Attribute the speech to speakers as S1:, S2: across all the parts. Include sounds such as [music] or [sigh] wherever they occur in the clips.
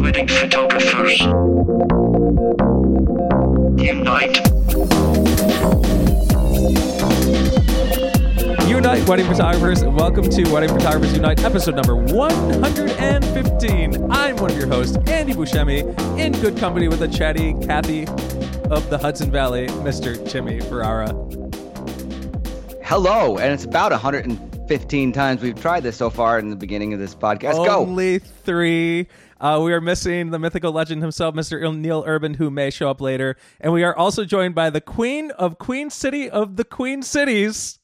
S1: Wedding photographers. Unite.
S2: Unite Wedding Photographers. Welcome to Wedding Photographers Unite, episode number 115. I'm one of your hosts, Andy Buscemi, in good company with the chatty Kathy of the Hudson Valley, Mr. Jimmy Ferrara.
S3: Hello, and it's about 115 times we've tried this so far in the beginning of this podcast. Go.
S2: Only three. Uh, we are missing the mythical legend himself, Mr. Neil Urban, who may show up later. And we are also joined by the Queen of Queen City of the Queen Cities,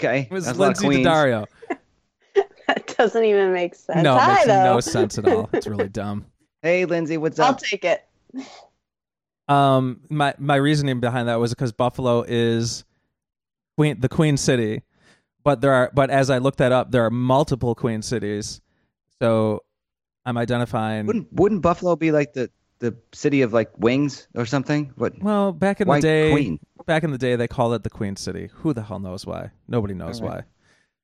S3: Okay.
S2: Ms.
S3: That's a lot of
S2: Lindsay
S3: queens.
S2: Daddario. [laughs]
S4: That doesn't even make sense.
S2: No, it makes
S4: though.
S2: no sense at all. It's really [laughs] dumb.
S3: Hey, Lindsay, what's up?
S4: I'll take it.
S2: Um, my my reasoning behind that was because Buffalo is queen the Queen City, but there are but as I looked that up, there are multiple Queen cities, so I'm identifying.
S3: wouldn't wouldn't Buffalo be like the the city of like wings or something? What?
S2: well, back in the day,
S3: Queen?
S2: back in the day, they called it the Queen City. Who the hell knows why? Nobody knows
S3: All right.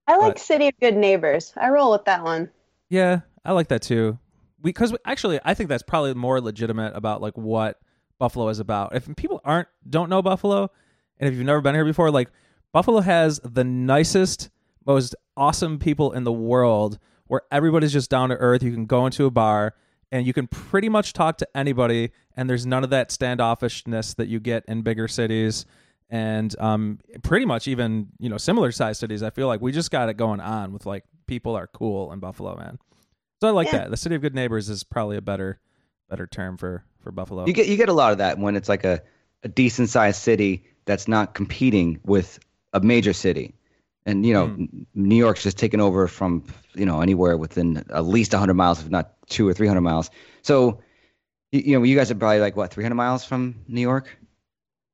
S2: why.
S4: I like
S2: But-
S4: City of Good Neighbors. I roll with that one.
S2: Yeah, I like that too. Because actually, I think that's probably more legitimate about like what Buffalo is about. If people aren't don't know Buffalo, and if you've never been here before, like Buffalo has the nicest, most awesome people in the world, where everybody's just down to earth. You can go into a bar and you can pretty much talk to anybody, and there's none of that standoffishness that you get in bigger cities. And um, pretty much even you know similar sized cities. I feel like we just got it going on with like people are cool in Buffalo, man. So I like
S4: Yeah.
S2: that. The city of good neighbors is probably a better better term for for Buffalo.
S3: You get you get a lot of that when it's like a, a decent sized city that's not competing with a major city. And you know. N- New York's just taken over from you know anywhere within at least 100 miles, if not two or 300 miles. So, you, you know, you guys are probably like what 300 miles from New York?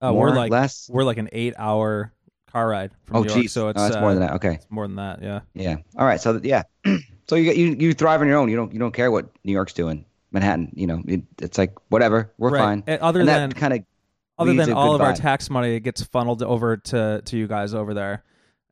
S2: uh,
S3: more,
S2: we're like
S3: less.
S2: we're like an eight hour car ride from
S3: Oh,
S2: New York,
S3: geez,
S2: so it's
S3: that's
S2: uh,
S3: more than that. Okay,
S2: It's more than that, yeah.
S3: yeah. All right, so yeah, [clears throat] so you get you you thrive on your own. You don't you don't care what New York's doing. Manhattan, you know, it, it's like whatever, we're
S2: right.
S3: fine.
S2: And other
S3: and
S2: than
S3: that kind of
S2: other than all of our tax money it gets funneled over to to you guys over there.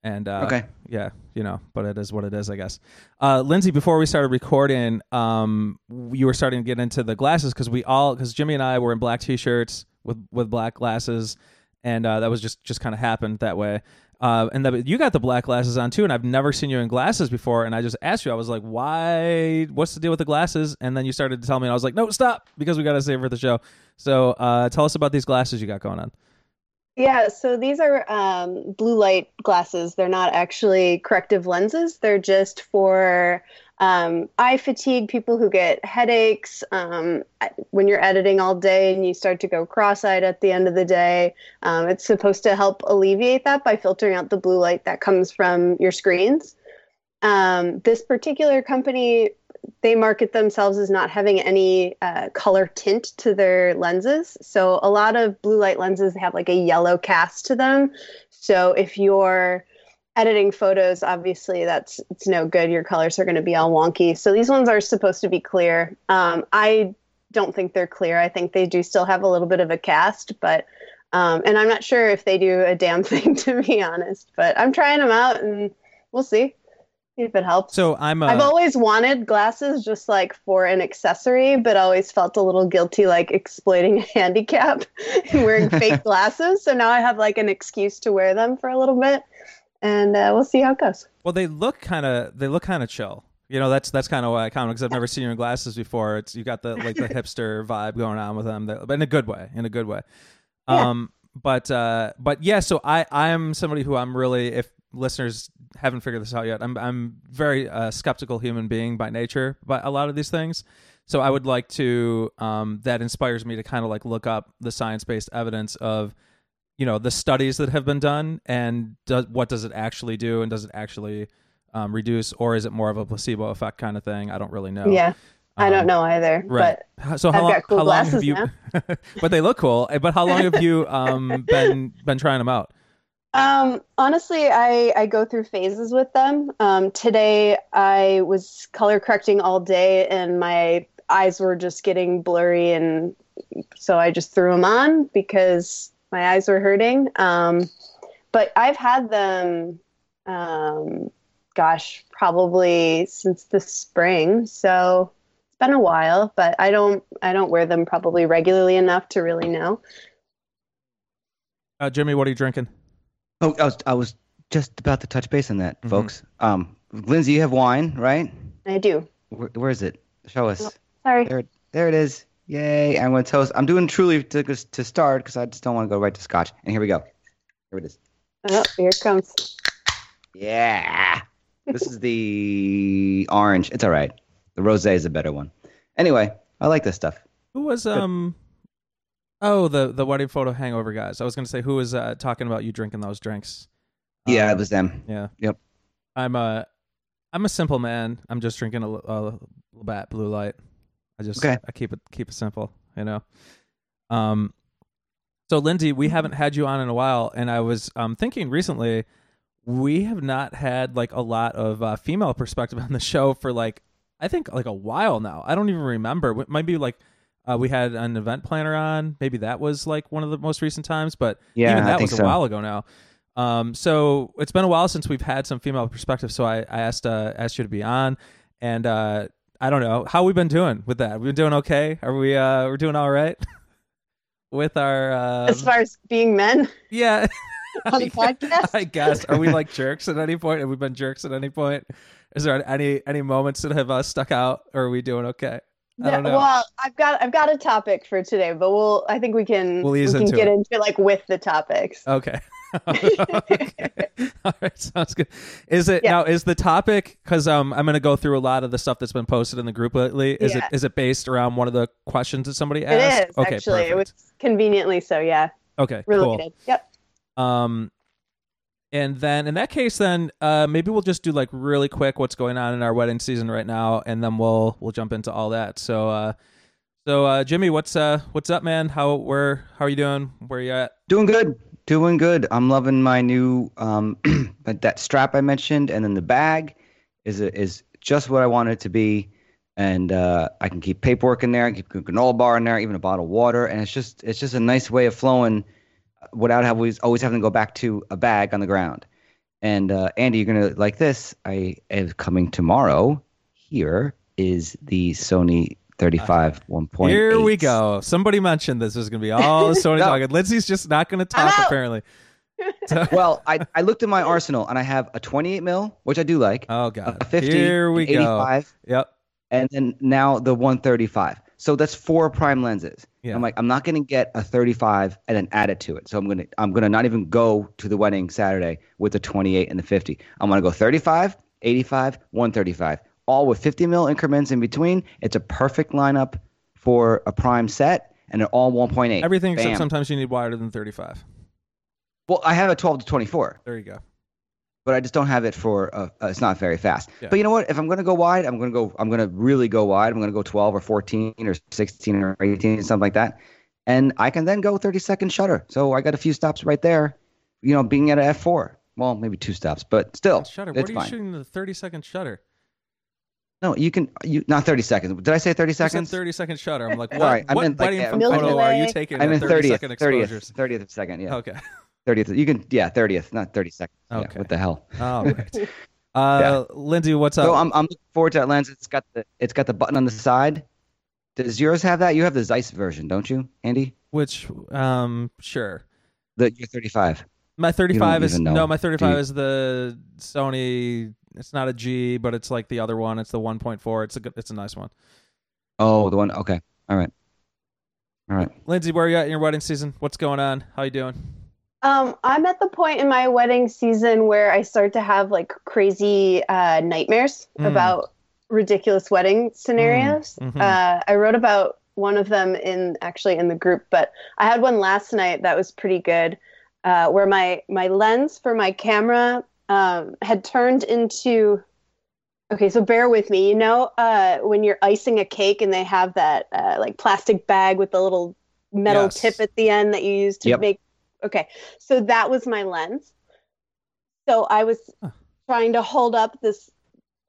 S2: And uh,
S3: Okay.
S2: yeah, you know, but it is what it is, I guess. Uh, Lindsay, before we started recording, um, you were starting to get into the glasses because we all because Jimmy and I were in black t-shirts with with black glasses, and uh, that was just just kind of happened that way. Uh, and the, you got the black glasses on too, and I've never seen you in glasses before. And I just asked you, I was like, "Why? What's the deal with the glasses?" And then you started to tell me, and I was like, "No, stop," because we got to save for the show. So, uh, tell us about these glasses you got going on.
S4: Yeah, so these are um, blue light glasses. They're not actually corrective lenses. They're just for um, eye fatigue, people who get headaches. Um, when you're editing all day and you start to go cross eyed at the end of the day, um, it's supposed to help alleviate that by filtering out the blue light that comes from your screens. Um, this particular company they market themselves as not having any uh, color tint to their lenses. So a lot of blue light lenses have like a yellow cast to them. So if you're editing photos, obviously that's it's no good. Your colors are going to be all wonky. So these ones are supposed to be clear. Um, I don't think they're clear. I think they do still have a little bit of a cast, but um, and I'm not sure if they do a damn [laughs] thing to be honest. But I'm trying them out and we'll see. If it helps.
S2: So I'm. Uh,
S4: I've always wanted glasses just like for an accessory, but always felt a little guilty like exploiting a [laughs] handicap and wearing fake [laughs] glasses. So now I have like an excuse to wear them for a little bit, and uh, we'll see how it goes.
S2: Well, they look kind of they look kind of chill. You know, that's that's kind of why I comment because I've never seen you in glasses before. It's you got the like the [laughs] hipster vibe going on with them, but in a good way, in a good way.
S4: Yeah.
S2: Um, but uh, but yeah, so I I'm somebody who I'm really if listeners haven't figured this out yet, I'm I'm very uh, skeptical human being by nature, but a lot of these things. So I would like to um, that inspires me to kind of like look up the science based evidence of you know the studies that have been done and does, what does it actually do and does it actually um, reduce or is it more of a placebo effect kind of thing? I don't really know.
S4: Yeah, I don't
S2: Um,
S4: know either.
S2: Right.
S4: But
S2: so how long,
S4: cool
S2: how long have you? [laughs] but they look cool. eh, But how long have you um, [laughs] been been trying them out?
S4: Um, honestly, I, I go through phases with them. Um, today, I was color correcting all day, and my eyes were just getting blurry, and so I just threw them on because my eyes were hurting. Um, but I've had them, um, gosh, probably since the spring. So it's been a while, but I don't I don't wear them probably regularly enough to really know.
S2: Uh, Jimmy, what are you drinking?
S3: Oh, I was I was just about to touch base on that,
S2: Mhm.
S3: folks. Um, Lindsay, you have wine, right?
S4: I do.
S3: Where, where is it? Show us.
S4: Sorry.
S3: There, there it is. Yay! I'm going to toast. I'm doing truly to to start because I just don't want to go right to scotch. And here we go. Here it is.
S4: Oh, here it comes.
S3: Yeah. this is the [laughs] orange. It's all right. The rosé is a better one. Anyway, I like this stuff.
S2: Who was um? Oh, the the wedding photo hangover guys. I was gonna say who was uh, talking about you drinking those drinks.
S3: Yeah,
S2: Um,
S3: it was them.
S2: Yeah.
S3: Yep.
S2: I'm a I'm a simple man. I'm just drinking a, L- a Labatt Blue Light. I just
S3: Okay.
S2: I keep it keep it simple, you know. Um so Lindsay, we haven't had you on in a while and I was um thinking recently we have not had like a lot of uh, female perspective on the show for like I think like a while now. I don't even remember. It might be like uh, we had an event planner on. Maybe that was like one of the most recent times, but
S3: Yeah,
S2: even that was a
S3: so.
S2: while ago now. Um, so it's been a while since we've had some female perspective. So I, I asked uh, asked you to be on, and uh, I don't know how we've been doing with that. We've been doing okay. Are we? Uh, we're doing all right [laughs] with our. Uh,
S4: As far as being men
S2: yeah. [laughs] [laughs]
S4: on the podcast,
S2: I guess. Are we like jerks at any point? Have we been jerks at any point? Is there any any moments that have uh, stuck out, or are we doing okay? I don't know.
S4: Well, I've got I've got a topic for today, but we'll I think we can
S2: We'll ease
S4: we can
S2: into
S4: get
S2: it.
S4: into like with the topics.
S2: Okay. Okay. [laughs] All right, sounds good. Is it
S4: Yeah.
S2: now? Is the topic because um I'm going to go through a lot of the stuff that's been posted in the group lately. Is
S4: Yeah.
S2: it is it based around one of the questions that somebody asked?
S4: is
S2: okay,
S4: actually. It was conveniently so. Yeah,
S2: okay, cool.
S4: Yep.
S2: Um, and then in that case, then uh, maybe we'll just do like really quick what's going on in our wedding season right now, and then we'll we'll jump into all that. So, uh, so uh, Jimmy, what's uh what's up, man? How where how are you doing? Where are you at?
S3: Doing good. Doing good. I'm loving my new um [clears throat] that strap I mentioned and then the bag is a, is just what I want it to be. And uh, I can keep paperwork in there, I can keep a granola bar in there, even a bottle of water, and it's just it's just a nice way of flowing without always always having to go back to a bag on the ground. And uh, Andy, you're gonna like this. I am coming tomorrow. Here is the Sony 35 1.8.
S2: Here we go. Somebody mentioned this is going to be all the [laughs] Sony
S3: No.
S2: talking. Lindsay's just not going to talk apparently. [laughs] So-
S3: Well, I, I looked at my arsenal and I have a 28 mil, which I do like,
S2: oh god
S3: a
S2: god.
S3: 50,
S2: Here we
S3: an
S2: go.
S3: 85,
S2: Yep.
S3: and then now the 135. So that's four prime lenses.
S2: Yeah.
S3: I'm like, I'm not gonna get a 35 and then add it to it. So I'm gonna I'm gonna not even go to the wedding Saturday with the 28 and the 50. I'm gonna go 35, 85, 135, all with 50 mil increments in between. It's a perfect lineup for a prime set, and they're all 1.8.
S2: Everything except sometimes you need wider than 35.
S3: Well, I have a 12 to 24.
S2: There you go.
S3: but I just don't have it for. It's not very fast.
S2: Yeah.
S3: But you know what? If I'm going to go wide, I'm going to go. I'm going to really go wide. I'm going to go 12 or 14 or 16 or 18, something like that, and I can then go 30 second shutter. So I got a few stops right there. You know, being at a f4. Well, maybe two stops, but still,
S2: Shutter. What are you
S3: fine.
S2: shooting the 30 second shutter?
S3: No, you can. You not 30 seconds. Did I say 30
S2: You said
S3: seconds?
S2: 30 second shutter. I'm like, what,
S3: Sorry, I
S2: what
S3: meant like,
S2: wedding
S3: yeah,
S2: photo
S4: Milky
S2: are you taking
S3: I
S2: at
S3: meant
S2: 30
S3: 30th, 30th, 30th second. Yeah,
S2: Okay.
S3: 30th. You can. Yeah, 30th, not 30 seconds. Yeah,
S2: Okay.
S3: what the hell?
S2: All [laughs] right. Uh, Lindsay, what's up?
S3: So I'm I'm looking forward to that lens. It's got the it's got the button on the side. Does yours have that? You have the Zeiss version, don't you, Andy?
S2: Which, um, sure.
S3: The your 35.
S2: My 35 is no, my 35
S3: you?
S2: is the Sony. It's not a G, but it's like the other one. It's the 1.4. It's a good. It's a nice one.
S3: Oh, the one. Okay. All right. All right.
S2: Lindsay, where are you at in your wedding season? What's going on? How you doing?
S4: Um, I'm at the point in my wedding season where I start to have like crazy uh, nightmares
S2: Mm.
S4: about ridiculous wedding scenarios.
S2: Mhm.
S4: Uh, I wrote about one of them in actually in the group, but I had one last night that was pretty good, uh, where my my lens for my camera um, had turned into. Okay, so bear with me. You know, uh, when you're icing a cake and they have that uh, like plastic bag with the little metal
S2: Yes.
S4: tip at the end that you use to
S3: Yep.
S4: make. Okay, so that was my lens. So I was trying to hold up this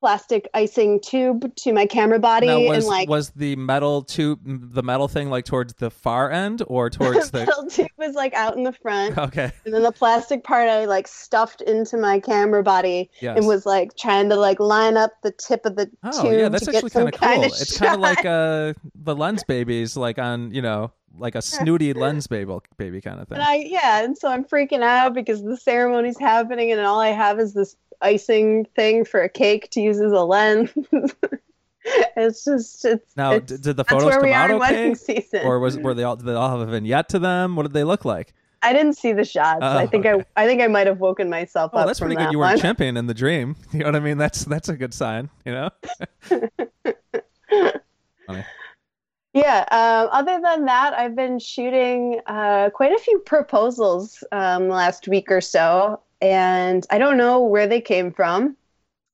S4: plastic icing tube to my camera body
S2: Now, was
S4: and like
S2: was the metal tube the metal thing like towards the far end or [laughs] towards
S4: the metal tube was like out in the front.
S2: Okay.
S4: And then the plastic part I like stuffed into my camera body
S2: Yes.
S4: and was like trying to like line up the tip of the
S2: Oh
S4: tube
S2: yeah, that's actually kind of cool.
S4: kind of
S2: it's kind of like uh the Lensbabies, like on you know like a snooty Lensbaby baby kind of thing.
S4: And I yeah, and so I'm freaking out because the ceremony's happening and all I have is this icing thing for a cake to use as a lens. [laughs] it's just it's
S2: Now,
S4: it's,
S2: did the photos come
S4: we
S2: out
S4: are in
S2: okay,
S4: season.
S2: or was were they all did they all have a vignette to them? What did they look like?
S4: I didn't see the shots.
S2: Oh,
S4: I think
S2: okay.
S4: I I think I might have woken myself up.
S2: Oh,
S4: up.
S2: that's pretty good.
S4: that
S2: You were
S4: one.
S2: champion in the dream. [laughs] You know what I mean? That's that's a good sign. You know. [laughs] Funny.
S4: Yeah. Um, other than that, I've been shooting uh, quite a few proposals um, last week or so, and I don't know where they came from.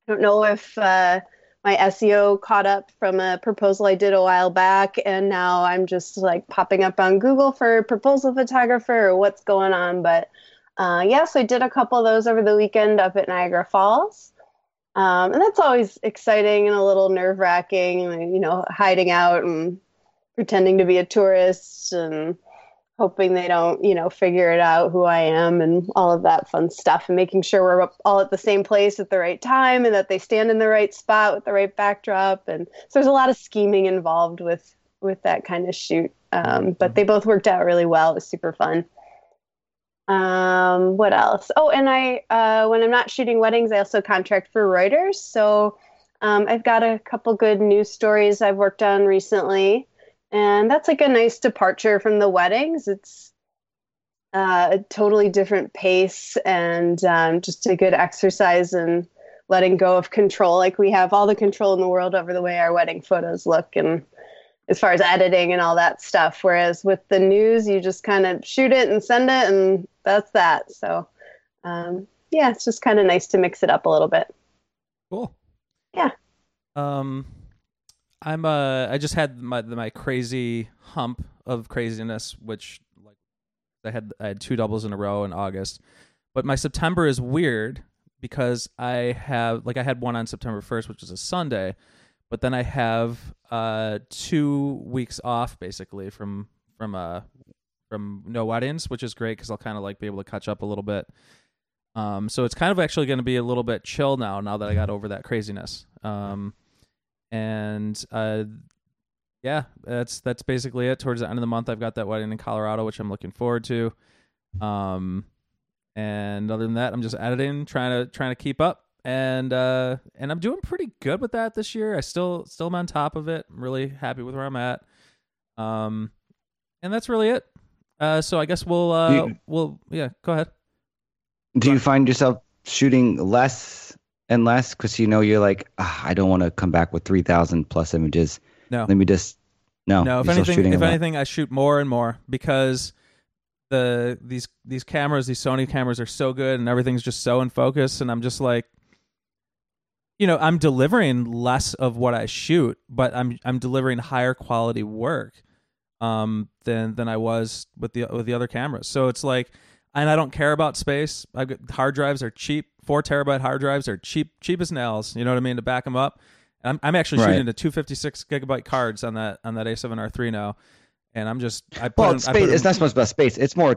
S4: I don't know if uh, my SEO caught up from a proposal I did a while back, and now I'm just like popping up on Google for proposal photographer or what's going on. But uh, yeah, so I did a couple of those over the weekend up at Niagara Falls. Um, and that's always exciting and a little nerve wracking, you know, hiding out and pretending to be a tourist and hoping they don't, you know, figure it out who I am and all of that fun stuff and making sure we're all at the same place at the right time and that they stand in the right spot with the right backdrop. And so there's a lot of scheming involved with with that kind of shoot. Um, but they both worked out really well. It was super fun. Um, what else? Oh, and I, uh, when I'm not shooting weddings, I also contract for Reuters. So um, I've got a couple good news stories I've worked on recently, and that's like a nice departure from the weddings. It's uh, a totally different pace and um, just a good exercise in letting go of control. Like we have all the control in the world over the way our wedding photos look and as far as editing and all that stuff. Whereas with the news, you just kind of shoot it and send it, and that's that. So, um, yeah, it's just kind of nice to mix it up a little bit.
S2: Cool.
S4: Yeah.
S2: Um, I'm uh, I just had my my crazy hump of craziness, which like I had I had two doubles in a row in August, but my September is weird because I have like I had one on September first, which is a Sunday, but then I have uh two weeks off basically from from uh from no weddings, which is great because I'll kind of like be able to catch up a little bit. Um, so it's kind of actually going to be a little bit chill now. Now that I got over that craziness. Um, and uh, yeah, that's that's basically it. Towards the end of the month, I've got that wedding in Colorado, which I'm looking forward to. Um, and other than that, I'm just editing, trying to trying to keep up, and uh, and I'm doing pretty good with that this year. I still still am on top of it. I'm really happy with where I'm at. Um, and that's really it. Uh, so I guess we'll uh,
S3: You-
S2: we'll yeah, go ahead.
S3: Do you find yourself shooting less and less because you know you're like, ah, I don't want to come back with three thousand plus images.
S2: No.
S3: Let me just no.
S2: No, if anything, if anything, I shoot more and more because the these these cameras, these Sony cameras, are so good and everything's just so in focus, and I'm just like, you know, I'm delivering less of what I shoot, but I'm I'm delivering higher quality work um than than I was with the with the other cameras. So it's like, and I don't care about space. Got hard drives are cheap. Four terabyte hard drives are cheap, cheap as nails. You know what I mean to back them up. I'm I'm actually
S3: Right.
S2: shooting to 256 gigabyte cards on that on that A7R3 now, and I'm just I put
S3: well,
S2: in-
S3: it's
S2: I
S3: space.
S2: put
S3: It's
S2: in-
S3: not so much about space. It's more.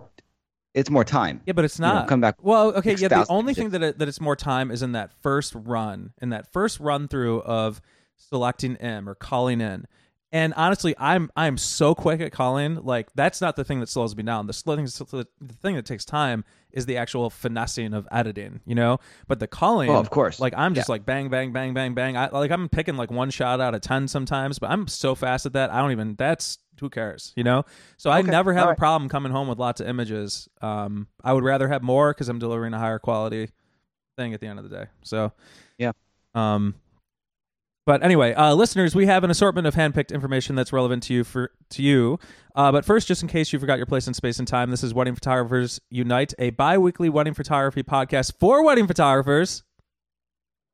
S3: It's more time.
S2: yeah, but it's
S3: You know,
S2: not.
S3: come back.
S2: Well, okay, yeah. The
S3: 6,000
S2: only thing that it, that it's more time is in that first run, in that first run through of selecting M or culling in. And honestly, I'm I'm so quick at culling. Like that's not the thing that slows me down. The slow thing, the thing that takes time is the actual finessing of editing. You know, but the culling,
S3: Oh, of course.
S2: Like I'm just
S3: Yeah.
S2: like bang, bang, bang, bang, bang. I like I'm picking like one shot out of ten sometimes, but I'm so fast at that. I don't even. That's who cares, you know. So I never have a problem coming home with lots of images. Um, I would rather have more because I'm delivering a higher quality thing at the end of the day. So
S3: Yeah.
S2: Um, but anyway, uh, listeners, we have an assortment of handpicked information that's relevant to you for to you. Uh, but first, just in case you forgot your place in space and time, this is Wedding Photographers Unite, a bi-weekly wedding photography podcast for wedding photographers.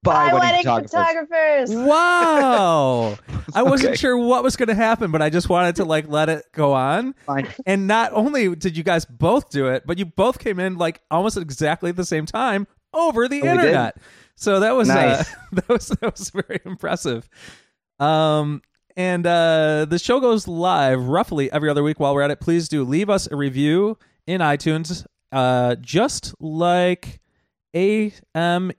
S3: Bye,
S4: Bye,
S3: wedding
S4: wedding
S3: photographers.
S4: photographers.
S2: Wow! [laughs] I wasn't
S3: Okay.
S2: sure what was going to happen, but I just wanted to like let it go on.
S3: Fine.
S2: And not only did you guys both do it, but you both came in like almost exactly at the same time, over the
S3: Oh, we did?
S2: internet. So that was uh, [laughs] that was that was very impressive. Um, and uh, the show goes live roughly every other week. While we're at it, please do leave us a review in iTunes, uh, just like AMEC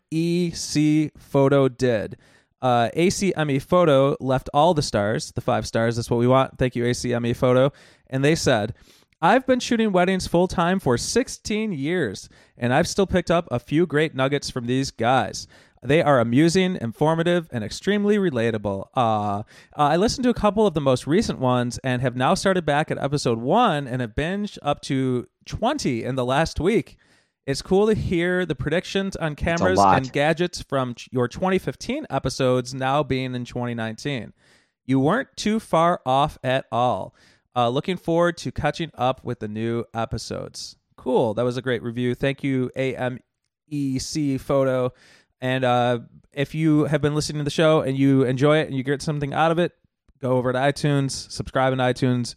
S2: Photo did. Uh, ACME Photo left all the stars, the five stars. That's what we want. Thank you, ACME Photo. And they said, I've been shooting weddings full time for 16 years, and I've still picked up a few great nuggets from these guys. They are amusing, informative, and extremely relatable. Uh, uh, I listened to a couple of the most recent ones and have now started back at episode one and have binged up to 20 in the last week. It's cool to hear the predictions on cameras and gadgets from your 2015 episodes now being in 2019. You weren't too far off at all. Uh, looking forward to catching up with the new episodes. Cool. That was a great review. Thank you, AMEC Photo. And uh, if you have been listening to the show and you enjoy it and you get something out of it, go over to iTunes, subscribe in iTunes,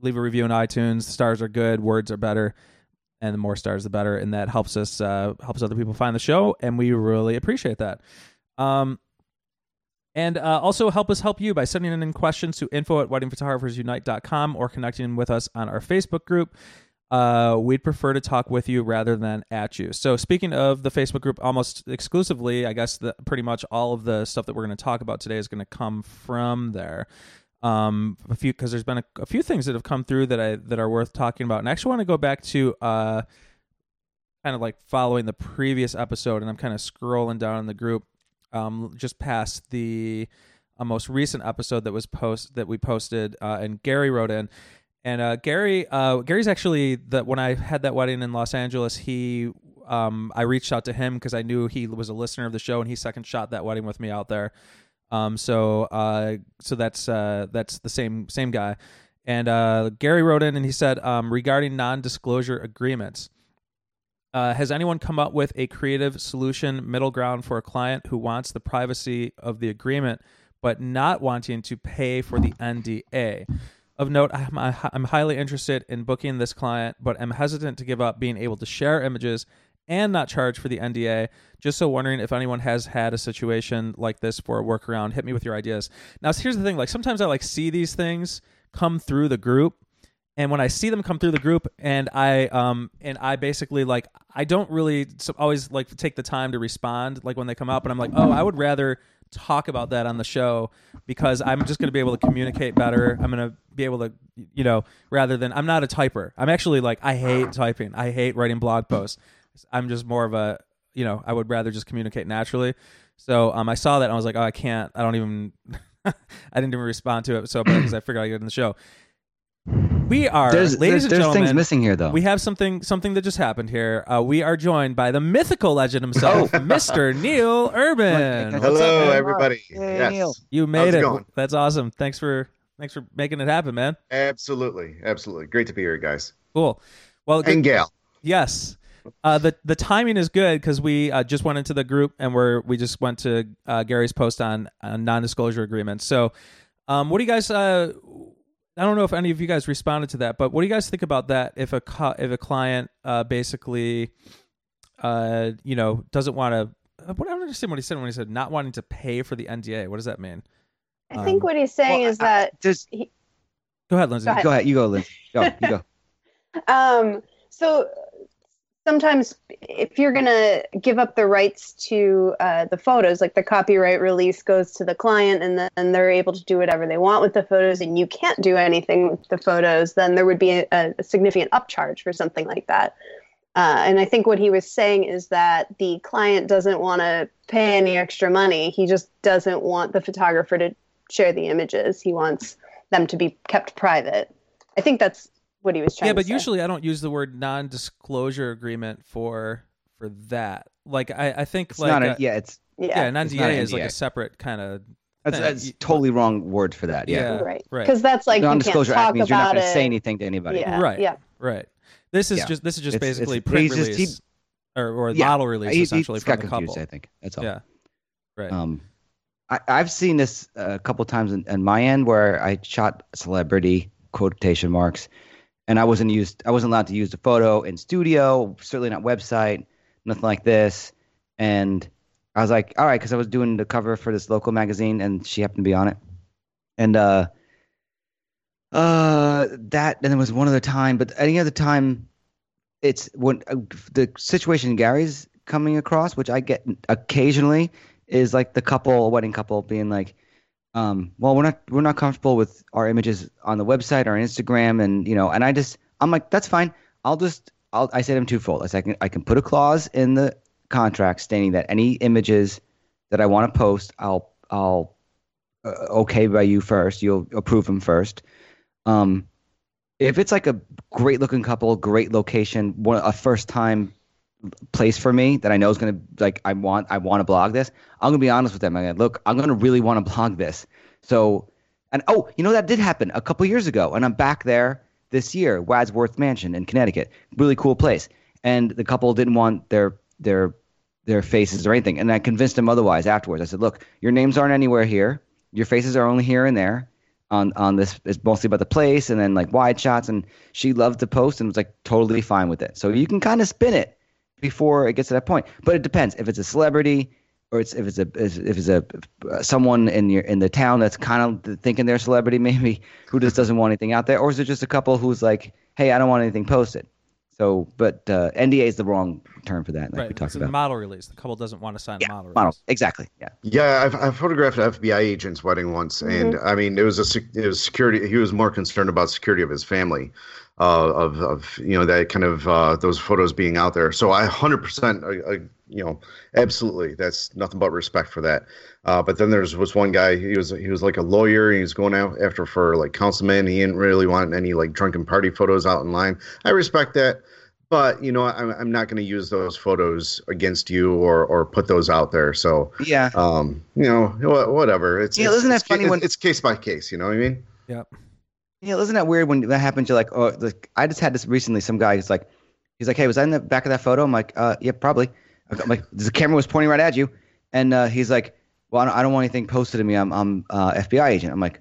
S2: leave a review in iTunes. The stars are good, words are better, and the more stars, the better. And that helps us, uh, helps other people find the show, and we really appreciate that. Um, and uh, also help us help you by sending in questions to info at weddingphotographersunite.com or connecting with us on our Facebook group. Uh, we'd prefer to talk with you rather than at you. So speaking of the Facebook group, almost exclusively, I guess the, pretty much all of the stuff that we're going to talk about today is going to come from there. Um, a few because there's been a, a few things that have come through that I that are worth talking about, and I actually want to go back to uh, kind of like following the previous episode, and I'm kind of scrolling down in the group, um, just past the uh, most recent episode that was post that we posted, uh, and Gary wrote in, and uh, Gary, uh, Gary's actually that when I had that wedding in Los Angeles, he, um, I reached out to him because I knew he was a listener of the show, and he second shot that wedding with me out there. Um, so, uh, so that's uh, that's the same same guy. And uh, Gary wrote in and he said um, regarding non-disclosure agreements. Uh, has anyone come up with a creative solution, middle ground for a client who wants the privacy of the agreement, but not wanting to pay for the NDA? Of note, I'm, I'm highly interested in booking this client, but am hesitant to give up being able to share images and not charge for the NDA. Just so wondering if anyone has had a situation like this for a workaround. Hit me with your ideas. Now, here's the thing: like sometimes I like see these things come through the group, and when I see them come through the group, and I um and I basically like I don't really always like take the time to respond like when they come up, and I'm like, oh, I would rather talk about that on the show because I'm just going to be able to communicate better. I'm going to be able to, you know, rather than I'm not a typer. I'm actually like I hate typing. I hate writing blog posts. I'm just more of a, you know, I would rather just communicate naturally. So um, I saw that and I was like, oh, I can't. I don't even. [laughs] I didn't even respond to it so because I figured I'd get in the show. We are,
S3: There's,
S2: ladies
S3: there's,
S2: and
S3: there's
S2: gentlemen.
S3: things missing here, though.
S2: We have something something that just happened here. Uh, we are joined by the mythical legend himself, [laughs] Mr. Neil Urban.
S3: What's
S5: Hello,
S3: up,
S5: everybody.
S3: Hey,
S5: yes,
S3: Neil.
S2: You made
S5: How's it
S2: it.
S5: going?
S2: That's awesome. Thanks for thanks for making it happen, man.
S5: absolutely, absolutely. Great to be here, guys.
S2: Cool. Well, good-
S5: And Gail.
S2: yes. Uh, the the timing is good because we uh, just went into the group and we're we just went to uh, Gary's post on, on non disclosure agreements. So, um, what do you guys? Uh, I don't know if any of you guys responded to that, but what do you guys think about that? If a co- if a client uh, basically, uh, you know, doesn't want to. What I don't understand what he said when he said not wanting to pay for the NDA. What does that mean?
S4: I think
S2: Um,
S4: what he's saying
S3: Well,
S4: is
S3: I-
S4: that
S3: There's,
S2: Go ahead, Lindsay.
S4: Go ahead.
S3: go ahead. You go, Lindsay. Go. You go. [laughs]
S4: Um, so sometimes if you're going to give up the rights to uh, the photos, like the copyright release goes to the client and then they're able to do whatever they want with the photos and you can't do anything with the photos, then there would be a, a significant upcharge for something like that. Uh, and I think what he was saying is that the client doesn't want to pay any extra money. He just doesn't want the photographer to share the images. He wants them to be kept private. I think that's what he was trying
S2: yeah
S4: to
S2: but
S4: say.
S2: usually i don't use the word non-disclosure agreement for for that like i i think
S3: It's
S2: like
S3: not
S2: uh,
S3: a, yeah, it's
S2: yeah, an
S3: it's
S2: NDA
S3: not an
S2: is like a separate kind of
S3: that's, that's
S2: You-
S3: totally wrong word for that. Yeah.
S2: Yeah.
S4: right
S2: right.
S4: because that's like you can't
S3: Non-disclosure
S4: talk
S3: act means you're not going to say anything to anybody.
S4: yeah
S2: Right.
S4: yeah
S2: right this is
S3: Yeah.
S2: just this is just
S3: It's- it's-
S2: basically
S3: he's
S2: print
S3: just- he-
S2: release or, or
S3: Yeah.
S2: model release
S3: He, he
S2: essentially
S3: just
S2: from
S3: got
S2: the
S3: confused,
S2: couple
S3: I think. That's all.
S2: yeah right
S3: Um, I, I've seen this a couple times in, in my end where I shot celebrity quotation marks, and I wasn't used. I wasn't allowed to use the photo in studio, certainly not website, nothing like this. and I was like, all right, because I was doing the cover for this local magazine, and she happened to be on it, and uh, uh, that and there was one other time, but any other time, it's when uh, the situation Gary's coming across, which I get occasionally, is like the couple, wedding couple, being like, um, well, we're not we're not comfortable with our images on the website or Instagram, and you know, and I just I'm like, that's fine. I'll just I'll I say them twofold. I I can I can put a clause in the contract stating that any images that I want to post, I'll I'll uh, okay by you first. You'll approve them first. Um, if it's like a great looking couple, great location, one, a first time place for me that I know is going to like I want I want to blog this. I'm going to be honest with them. I'm going to look. I'm going to really want to blog this. So, and oh, you know that did happen a couple years ago, and I'm back there this year, Wadsworth Mansion in Connecticut, really cool place. And the couple didn't want their their their faces or anything, and I convinced them otherwise afterwards. I said, look, your names aren't anywhere here. Your faces are only here and there on on this it's mostly about the place and then like wide shots and she loved to post and was like totally fine with it so you can kind of spin it before it gets to that point but it depends if it's a celebrity or it's if it's a if it's a uh, someone in your in the town that's kind of thinking they're a celebrity [laughs] maybe who just doesn't want anything out there or is it just a couple who's like hey i don't want anything posted so but uh, nda is the wrong term for that like
S2: right.
S3: we talked
S2: It's a
S3: about
S2: model release. The couple doesn't want to sign
S3: yeah,
S2: a model release.
S3: model. exactly yeah
S5: Yeah, I've, I've photographed an FBI agent's wedding once, and I mean, it was a it was security. He was more concerned about security of his family, uh, of of you know that kind of uh, those photos being out there. So I hundred percent, you know, absolutely, that's nothing but respect for that. Uh, but then there's was one guy. He was he was like a lawyer. and He was going out after for like councilman. He didn't really want any like drunken party photos out in line. I respect that but you know i'm, I'm not going to use those photos against you or or put those out there so
S3: yeah
S5: um you know wha- whatever it's
S3: Yeah,
S5: it's,
S3: isn't that
S5: it's,
S3: funny
S5: it's,
S3: when-
S5: it's case by case you know what i mean
S2: Yep.
S3: Yeah, isn't that weird when that happens? You're like, oh, like I just had this recently. Some guy is like, he's like, hey, was that in the back of that photo? I'm like, uh, yeah, probably. I'm like, the camera was pointing right at you, and uh, he's like, well, I don't, I don't want anything posted to me. I'm, I'm uh, FBI agent. I'm like,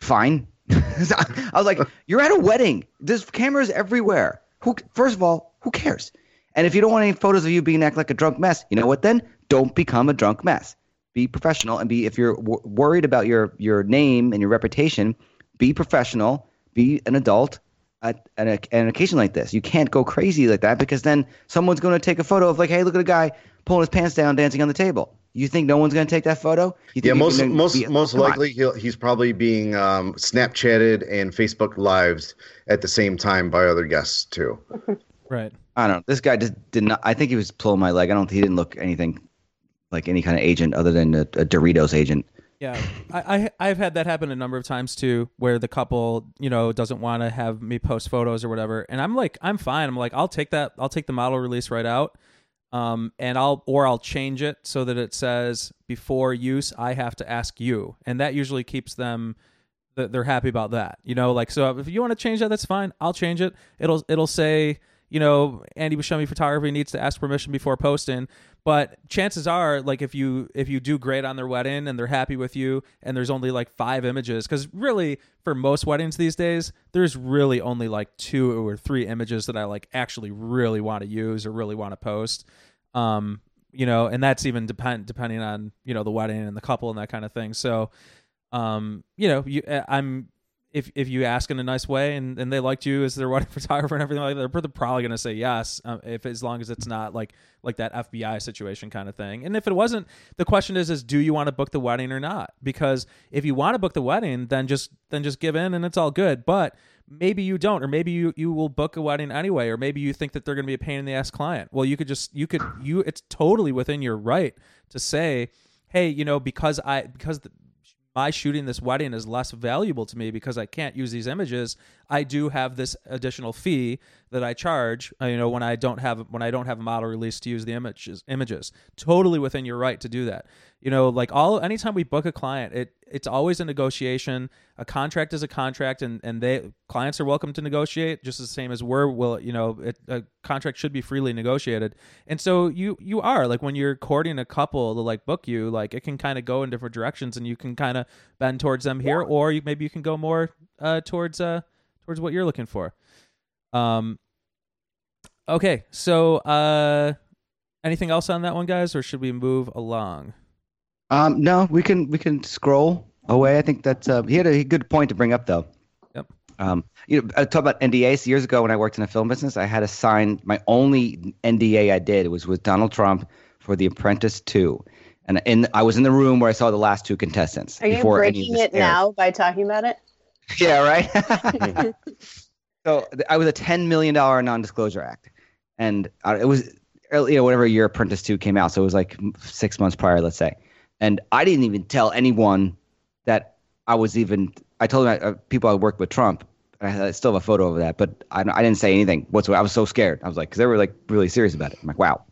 S3: fine. [laughs] I was like, you're at a wedding. There's cameras everywhere. Who? First of all, who cares? And if you don't want any photos of you being act like a drunk mess, you know what? Then don't become a drunk mess. Be professional and be. If you're w- worried about your your name and your reputation, be professional. Be an adult at, at, a, at an occasion like this. You can't go crazy like that because then someone's going to take a photo of like, hey, look at a guy pulling his pants down, dancing on the table. You think no one's going to take that photo? You think
S5: yeah most most
S3: be-
S5: most likely he'll, he's probably being um snapchatted and facebook lives at the same time by other guests too [laughs]
S2: Right.
S3: I don't know. This guy just did not. I think he was pulling my leg. I don't. He didn't look anything like any kind of agent other than a, a Doritos agent.
S2: Yeah, I, I I've had that happen a number of times too, where the couple you know doesn't want to have me post photos or whatever, and I'm like, I'm fine. I'm like, I'll take that. I'll take the model release right out, um, and I'll or I'll change it so that it says before use I have to ask you, and that usually keeps them. th- They're happy about that, you know. Like, so if you want to change that, that's fine. I'll change it. It'll it'll say, you know, Andy Buscemi Photography needs to ask permission before posting. But chances are, like if you if you do great on their wedding and they're happy with you, and there's only like five images, because really for most weddings these days, there's really only like two or three images that I like actually really want to use or really want to post. Um, you know, and that's even depend depending on you know the wedding and the couple and that kind of thing. So, um, you know, you I'm if if you ask in a nice way and, and they liked you as their wedding [laughs] photographer and everything like that, they're probably going to say yes. Um, if as long as it's not like like that FBI situation kind of thing. And if it wasn't, the question is is do you want to book the wedding or not? Because if you want to book the wedding, then just then just give in and it's all good. But maybe you don't, or maybe you you will book a wedding anyway, or maybe you think that they're going to be a pain in the ass client. Well, you could just you could you it's totally within your right to say, hey, you know, because I because my shooting this wedding is less valuable to me because I can't use these images. I do have this additional fee that I charge. uh, You know, when I don't have when I don't have a model release to use the images. Images totally within your right to do that. You know, like all anytime we book a client, it it's always a negotiation. A contract is a contract, and and they clients are welcome to negotiate just the same as we're will. You know, it, a contract should be freely negotiated, and so you you are like when you're courting a couple to like book you, like it can kind of go in different directions, and you can kind of bend towards them here, or you, maybe you can go more uh, towards uh towards what you're looking for. Um. Okay, so uh, Anything else on that one, guys, or should we move along?
S3: Um, no, we can we can scroll away. I think that's uh, he had a good point to bring up though.
S2: Yep.
S3: Um, you know, I talk about NDAs. Years ago, when I worked in the film business, I had to sign my only NDA I did was with Donald Trump for The Apprentice Two, and in I was in the room where I saw the last two contestants.
S4: Are you
S3: before any of
S4: breaking it
S3: aired.
S4: now by talking about it? [laughs]
S3: Yeah, right. [laughs] so I was a ten million dollar non-disclosure act, and uh, it was you know whatever year Apprentice Two came out. So it was like six months prior, let's say. And I didn't even tell anyone that I was even. I told uh, people I worked with Trump. And I, still have a photo of that, but I, I didn't say anything whatsoever. I was so scared. I was like, because they were like really serious about it. I'm like, wow.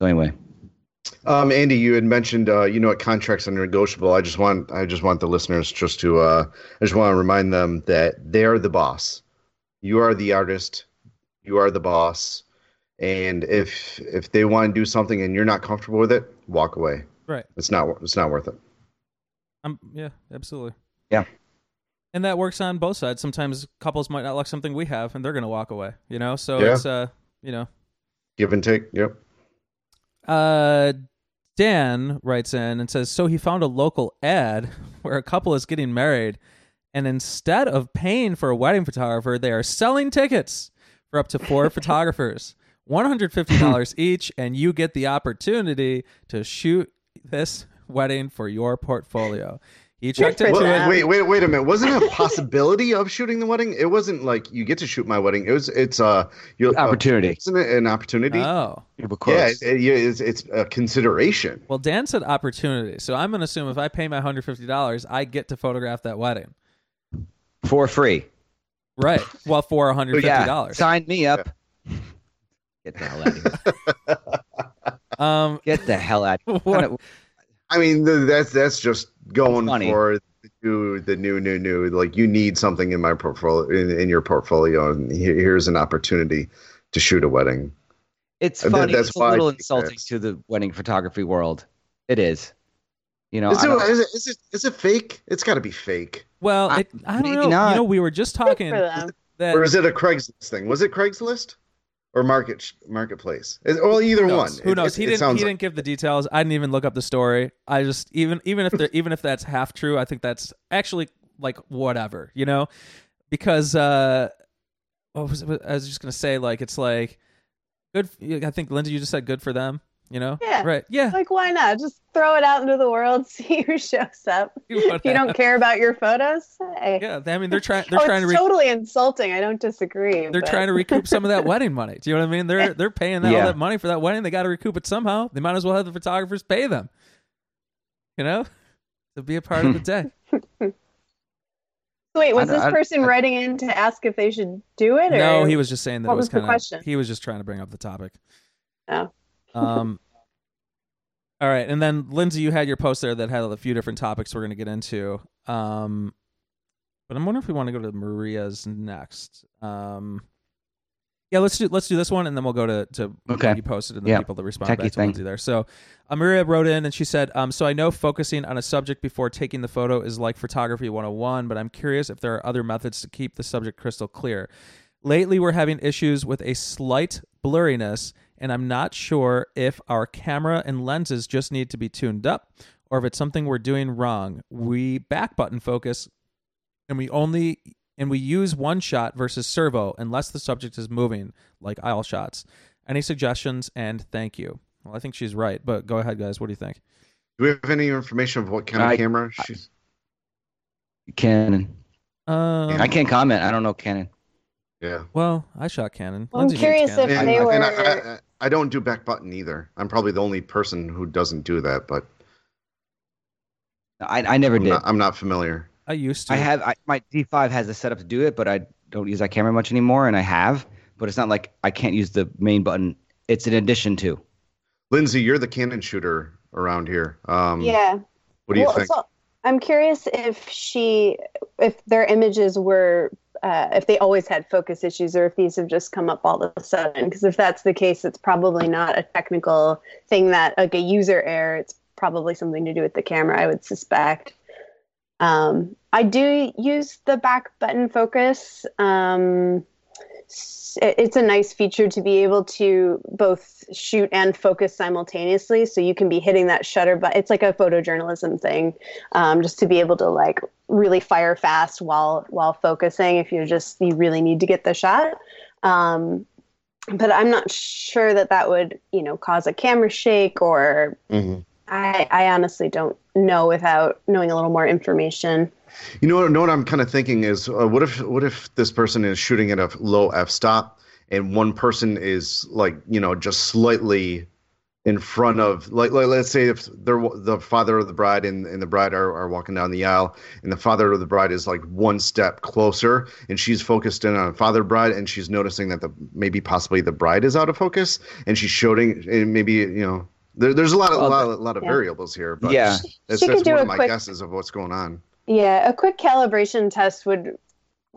S3: So anyway,
S5: Um, Andy, you had mentioned, uh, you know, what contracts are negotiable. I just want, I just want the listeners just to, uh, I just want to remind them that they're the boss. You are the artist. You are the boss. And if if they want to do something and you're not comfortable with it, walk away.
S2: Right.
S5: It's not. It's not worth it.
S2: Um, yeah, absolutely.
S3: Yeah.
S2: And that works on both sides. Sometimes couples might not like something we have, and they're going to walk away. You know, so
S5: Yeah.
S2: it's uh, you know,
S5: Give and take. Yep.
S2: Uh, Dan writes in and says, so he found a local ad [laughs] where a couple is getting married, and instead of paying for a wedding photographer, they are selling tickets for up to four [laughs] photographers, one hundred fifty dollars each, and you get the opportunity to shoot this wedding for your portfolio. He checked
S4: for
S2: into
S5: Well,
S2: it.
S5: wait, wait, wait a minute. Wasn't it a possibility of shooting the wedding? It wasn't like you get to shoot my wedding. It was. It's uh, you
S3: Opportunity.
S5: isn't it an opportunity?
S2: Oh.
S3: you were
S5: yeah, it, it- it's, it's a consideration.
S2: Well, Dan said opportunity. So I'm going to assume if I pay my $150, I get to photograph that wedding.
S3: for free.
S2: Right. Well, for
S3: So
S2: $150.
S3: yeah, sign me up. Get the hell out of here. [laughs]
S2: Um,
S3: Get the hell out. Of [laughs]
S2: What-
S3: here.
S5: I mean, th- that's that's just going
S3: Funny.
S5: for the new, the new, new, new. Like you need something in my portfolio, in, in your portfolio, and here's an opportunity to shoot a wedding.
S3: It's
S5: Uh, that-
S3: funny.
S5: that's
S3: it's a little insulting
S5: that's-
S3: to the wedding photography world. It is. You know,
S5: Is
S3: I
S5: it,
S3: don't-
S5: is it is it is it fake? It's got to be fake,
S2: well,
S3: I-
S2: it, I don't
S3: maybe
S2: know.
S3: not.
S2: You know, we were just talking that
S5: or is it a Craigslist thing? Was it Craigslist or market marketplace? Well, either
S2: who
S5: one.
S2: Who knows?
S5: it-
S2: he
S5: it
S2: didn't. He
S5: sounds
S2: didn't give the details. I didn't even look up the story. I just even even if they're [laughs] even if that's half true, I think that's actually like whatever, you know, because uh, what was it? I was just gonna say like it's like good. I think Lindsay, you just said good for them. You know?
S4: Yeah.
S2: Right. Yeah.
S4: Like, why not? Just throw it out into the world, [laughs] see who shows up. If you don't care about your photos, hey.
S2: Yeah. I mean, they're trying. [laughs] They're
S4: oh,
S2: trying to.
S4: it's
S2: Re-
S4: totally insulting. I don't disagree.
S2: they're
S4: but-
S2: trying to recoup some of that wedding money. Do you know what I mean? They're [laughs] they're paying that, all that money for that wedding. They got to recoup it somehow. They might as well have the photographers pay them. You know, to be a part of the day.
S4: Wait, was this person
S3: I-
S4: writing in to ask if they should do it? Or?
S2: No, he was just saying that
S4: what
S2: it was,
S4: was
S2: kind of.
S4: question?
S2: He was just trying to bring up the topic.
S4: Oh.
S2: Um. all right, and then Lindsay, you had your post there that had a few different topics we're going to get into. Um, but I'm wondering if we want to go to Maria's next. Um. Yeah, let's do let's do this one, and then we'll go to to
S3: Okay.
S2: what you posted and the
S3: Yeah.
S2: people that responded
S3: Techie
S2: back to
S3: thing.
S2: Lindsay there. So, uh, Maria wrote in and she said, um, "So I know focusing on a subject before taking the photo is like photography 101, but I'm curious if there are other methods to keep the subject crystal clear. Lately, we're having issues with a slight blurriness, and I'm not sure if our camera and lenses just need to be tuned up, or if it's something we're doing wrong. We back button focus, and we only and we use one shot versus servo unless the subject is moving, like aisle shots. Any suggestions? And thank you. Well, I think she's right, but go ahead, guys. What do you think?
S5: Do we have any information of what kind of
S3: I-
S5: camera? She's,
S3: Canon.
S2: Um,
S3: I can't comment. I don't know Canon.
S5: yeah.
S2: Well, I shot Canon.
S4: Well, I'm
S2: Lindsay
S4: curious
S2: Canon.
S4: if
S5: And,
S4: they
S5: and
S4: were-
S5: I, I, I don't do back button either. I'm probably the only person who doesn't do that, but
S3: I, I never
S5: I'm
S3: did.
S5: not, I'm not familiar.
S2: I used to.
S3: I have I, my D5 has the setup to do it, but I don't use that camera much anymore, and I have. But it's not like I can't use the main button. It's an addition to.
S5: Lindsay, you're the Canon shooter around here. Um,
S4: Yeah.
S5: What do you
S4: well,
S5: think?
S4: So I'm curious if she, if their images were, uh, if they always had focus issues, or if these have just come up all of a sudden. Because if that's the case, it's probably not a technical thing that like a user error. It's probably something to do with the camera. I would suspect. Um, I do use the back button focus. Um, it's a nice feature to be able to both shoot and focus simultaneously. So you can be hitting that shutter, but it's like a photojournalism thing, um, just to be able to like really fire fast while while focusing. If you're just you really need to get the shot. Um, but I'm not sure that that would you know cause a camera shake or
S5: Mhm.
S4: I, I honestly don't know without knowing a little more information.
S5: You know, know what I'm kind of thinking is, uh, what if what if this person is shooting at a low f stop, and one person is like, you know, just slightly in front of, like, like let's say if they're the father of the bride and, and the bride are, are walking down the aisle, and the father of the bride is like one step closer, and she's focused in on father bride, and she's noticing that the maybe possibly the bride is out of focus, and she's shooting, and maybe you know. There, there's a lot of a lot, a lot of
S4: Yeah.
S5: variables here, but
S3: Yeah.
S5: that's,
S4: She could
S5: that's
S4: do
S5: one
S4: a
S5: of my
S4: quick-
S5: guesses of what's going on.
S4: Yeah, a quick calibration test would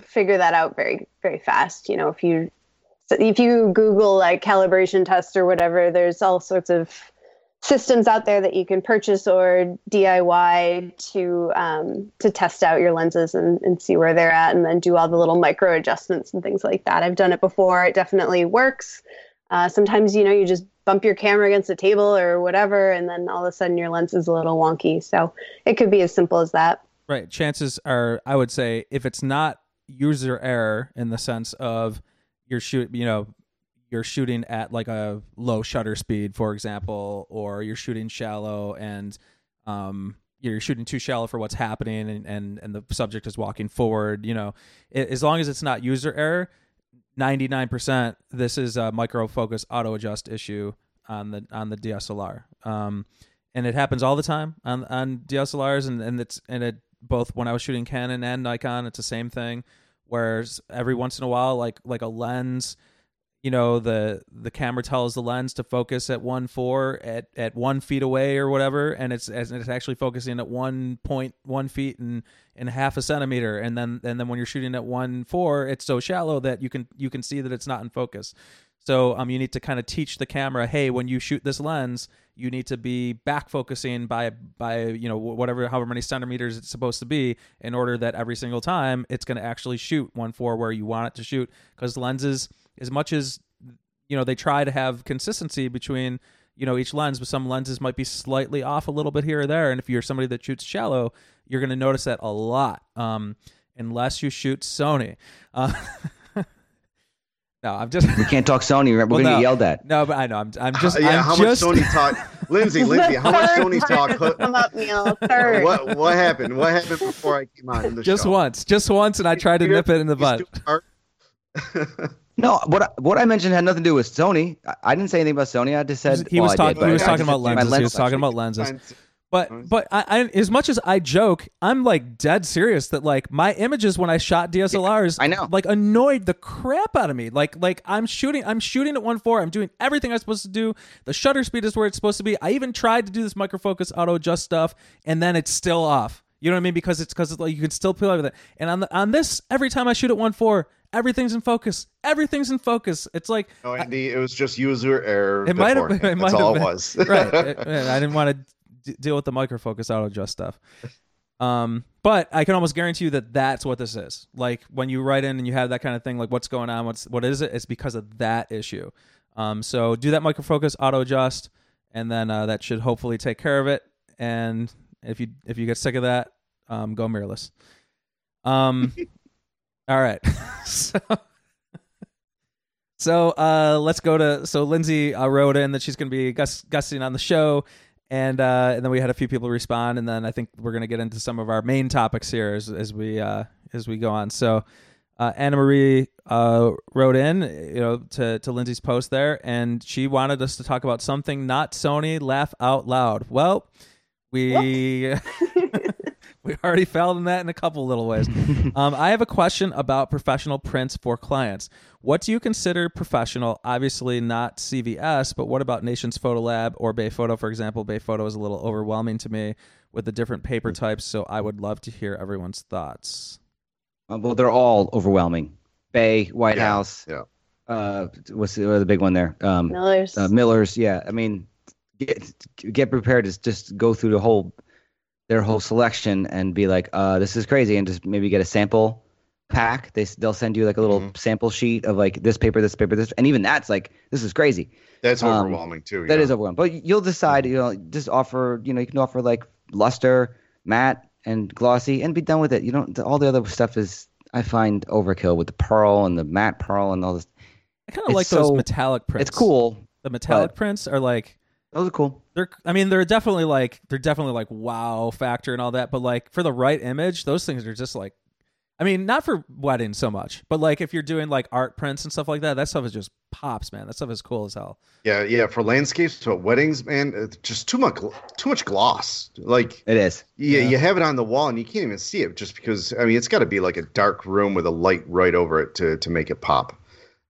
S4: figure that out very very fast. You know, if you if you Google like calibration test or whatever, there's all sorts of systems out there that you can purchase or DIY to um, to test out your lenses and, and see where they're at, and then do all the little micro adjustments and things like that. I've done it before; it definitely works. Uh, sometimes you know you just bump your camera against a table or whatever, and then all of a sudden your lens is a little wonky. So it could be as simple as that.
S2: Right. Chances are, I would say, if it's not user error in the sense of you're shoot, you know, you're shooting at like a low shutter speed, for example, or you're shooting shallow and um, you're shooting too shallow for what's happening, and and, and the subject is walking forward. You know, a- as long as it's not user error, ninety nine percent, this is a micro focus auto adjust issue on the on the DSLR. Um, and it happens all the time on on DSLRs, and and it's and it both when I was shooting Canon and Nikon, it's the same thing. Whereas every once in a while, like like a lens, you know, the the camera tells the lens to focus at one four at at one feet away or whatever, and it's and it's actually focusing at one point one feet and and half a centimeter, and then and then when you're shooting at one four, it's so shallow that you can you can see that it's not in focus. So um, you need to kind of teach the camera, hey, when you shoot this lens, you need to be back focusing by by you know whatever however many centimeters it's supposed to be in order that every single time it's going to actually shoot one four where you want it to shoot. Because lenses as much as you know they try to have consistency between you know each lens but some lenses might be slightly off a little bit here or there and if you're somebody that shoots shallow you're going to notice that a lot um unless you shoot sony. Uh, [laughs] no i'm just
S3: We can't talk Sony. We're [laughs]
S2: Well,
S3: gonna
S2: no.
S3: get yelled at.
S2: no but i know i'm, I'm [laughs] just
S5: yeah,
S2: I'm
S5: how
S2: just,
S5: much Sony [laughs] talk? Lindsay, Lindsay, how much
S4: Sony
S5: talk?
S4: Come up, Neil. Third.
S5: What what happened? What happened before I came on in the show?
S2: just
S5: show?
S2: once just once and i tried to nip it in the
S5: He's
S2: butt.
S3: No, what I, what I mentioned had nothing to do with Sony. I, I didn't say anything about Sony. I just said
S2: he was
S3: well, I
S2: talking
S3: did, but
S2: he was
S3: I
S2: talking about lenses he was talking about lenses
S5: Fine.
S2: But but I, I as much as I joke, I'm like dead serious that like my images when I shot DSLRs,
S3: I know.
S2: like annoyed the crap out of me. Like like I'm shooting, I'm shooting at one four. I'm doing everything I'm supposed to do. The shutter speed is where it's supposed to be. I even tried to do this microfocus auto adjust stuff, and then it's still off. You know what I mean? Because it's because it's like you can still peel everything. And on the, on this, every time I shoot at one four, everything's in focus. Everything's in focus. It's like oh,
S5: No, Andy, it was just user error.
S2: it might have been. It might
S5: That's all
S2: have
S5: it
S2: been.
S5: was.
S2: right. [laughs] It- it- I didn't want to d- deal with the micro focus auto adjust stuff. Um, but I can almost guarantee you that that's what this is. Like when you write in and you have that kind of thing, like what's going on, what's what is it? It's because of that issue. Um, so do that micro focus auto adjust, and then uh, that should hopefully take care of it. And if you if you get sick of that, um, go mirrorless. Um, [laughs] all right. [laughs] so. So uh, let's go to so Lindsay uh, wrote in that she's going to be gus- guesting on the show, and uh, and then we had a few people respond, and then I think we're going to get into some of our main topics here as as we uh, as we go on. So uh, Anna Marie uh, wrote in, you know, to to Lindsay's post there, and she wanted us to talk about something not Sony. Laugh out loud. Well, we. [laughs] [laughs] we already failed in that in a couple little ways. [laughs] um, I have a question about professional prints for clients. What do you consider professional? Obviously not CVS, but what about Nations Photo Lab or Bay Photo, for example? Bay Photo is a little overwhelming to me with the different paper types, so I would love to hear everyone's thoughts.
S3: Uh, well, they're all overwhelming. Bay, White
S5: Yeah,
S3: House.
S5: yeah.
S3: Uh, what's the, the big one there? Um,
S4: Miller's.
S3: uh, Miller's. Yeah, I mean, get get prepared to just go through the whole their whole selection and be like, uh, this is crazy, and just maybe get a sample pack. They they'll send you like a little
S5: Mhm.
S3: sample sheet of like this paper, this paper, this, and even that's like this is crazy.
S5: That's
S3: Um,
S5: overwhelming too.
S3: That
S5: yeah.
S3: is overwhelming. But you'll decide, you know, just offer, you know, you can offer like luster, matte, and glossy, and be done with it. You don't. All the other stuff is, I find overkill with the pearl and the matte pearl and all this.
S2: I kind of
S3: It's
S2: like those metallic prints.
S3: It's cool.
S2: The metallic
S3: but-
S2: prints are like
S3: Those are cool.
S2: they're. I mean, they're definitely like they're definitely like wow factor and all that. But like for the right image, those things are just like. I mean, not for weddings so much, but like if you're doing like art prints and stuff like that, that stuff is just pops, man. That stuff is cool as hell.
S5: Yeah, yeah. For landscapes, but weddings, man, it's just too much, too much gloss. Like,
S3: It is.
S5: yeah,
S2: Yeah.
S5: you have it on the wall and you can't even see it, just because. I mean, it's got to be like a dark room with a light right over it to to make it pop.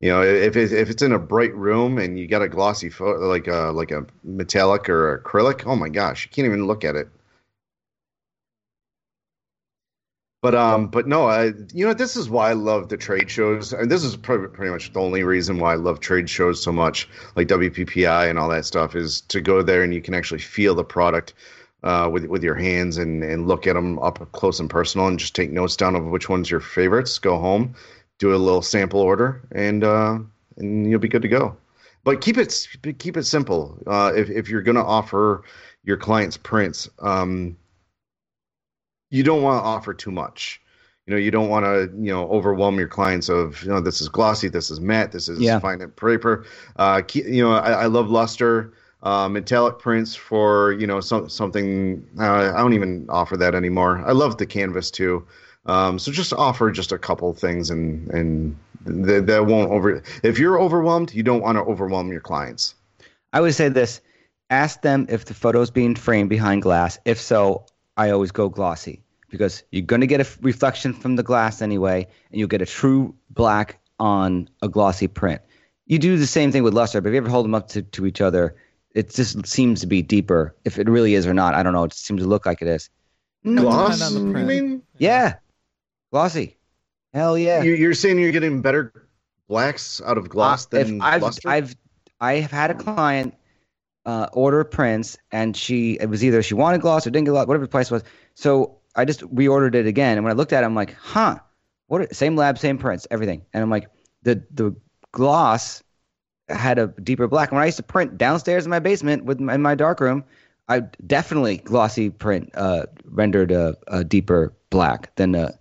S5: You know, if it, if it's in a bright room and you got a glossy photo, like a like a metallic or acrylic, oh my gosh, you can't even look at it. But um, but no, I you know this is why I love the trade shows, and this is pretty, pretty much the only reason why I love trade shows so much, like WPPI and all that stuff, is to go there and you can actually feel the product uh, with with your hands and and look at them up close and personal, and just take notes down of which one's your favorites. Go home, do a little sample order, and uh, and you'll be good to go. But keep it keep it simple. Uh, if if you're gonna offer your clients prints, um, you don't want to offer too much. You know, you don't want to, you know, overwhelm your clients of, you know, this is glossy, this is matte, this is
S3: Yeah.
S5: fine and paper. Uh, ke- you know, I, I love luster, uh, metallic prints for, you know, some, something. Uh, I don't even offer that anymore. I love the canvas too. Um, so just offer just a couple things, and and th- that won't over. If you're overwhelmed, you don't want to overwhelm your clients.
S3: I would say this: ask them if the photo's being framed behind glass. If so, I always go glossy because you're going to get a f- reflection from the glass anyway, and you'll get a true black on a glossy print. You do the same thing with luster, but if you ever hold them up to, to each other, it just seems to be deeper. If it really is or not, I don't know. It seems to look like it is.
S5: Gloss,
S2: depend on the
S5: you mean?
S3: Yeah, glossy. Hell yeah.
S5: You- You're saying you're getting better blacks out of gloss
S3: Uh,
S5: than
S3: I've,
S5: luster?
S3: I've I have had a client uh, order prints, and she it was either she wanted gloss or didn't get gloss, whatever the price was. So I just reordered it again, and when I looked at it, I'm like, huh, what? Are, same lab, same prints, everything, and I'm like, the the gloss had a deeper black. When I used to print downstairs in my basement with my, in my dark room, I definitely glossy print uh, rendered a, a deeper black than a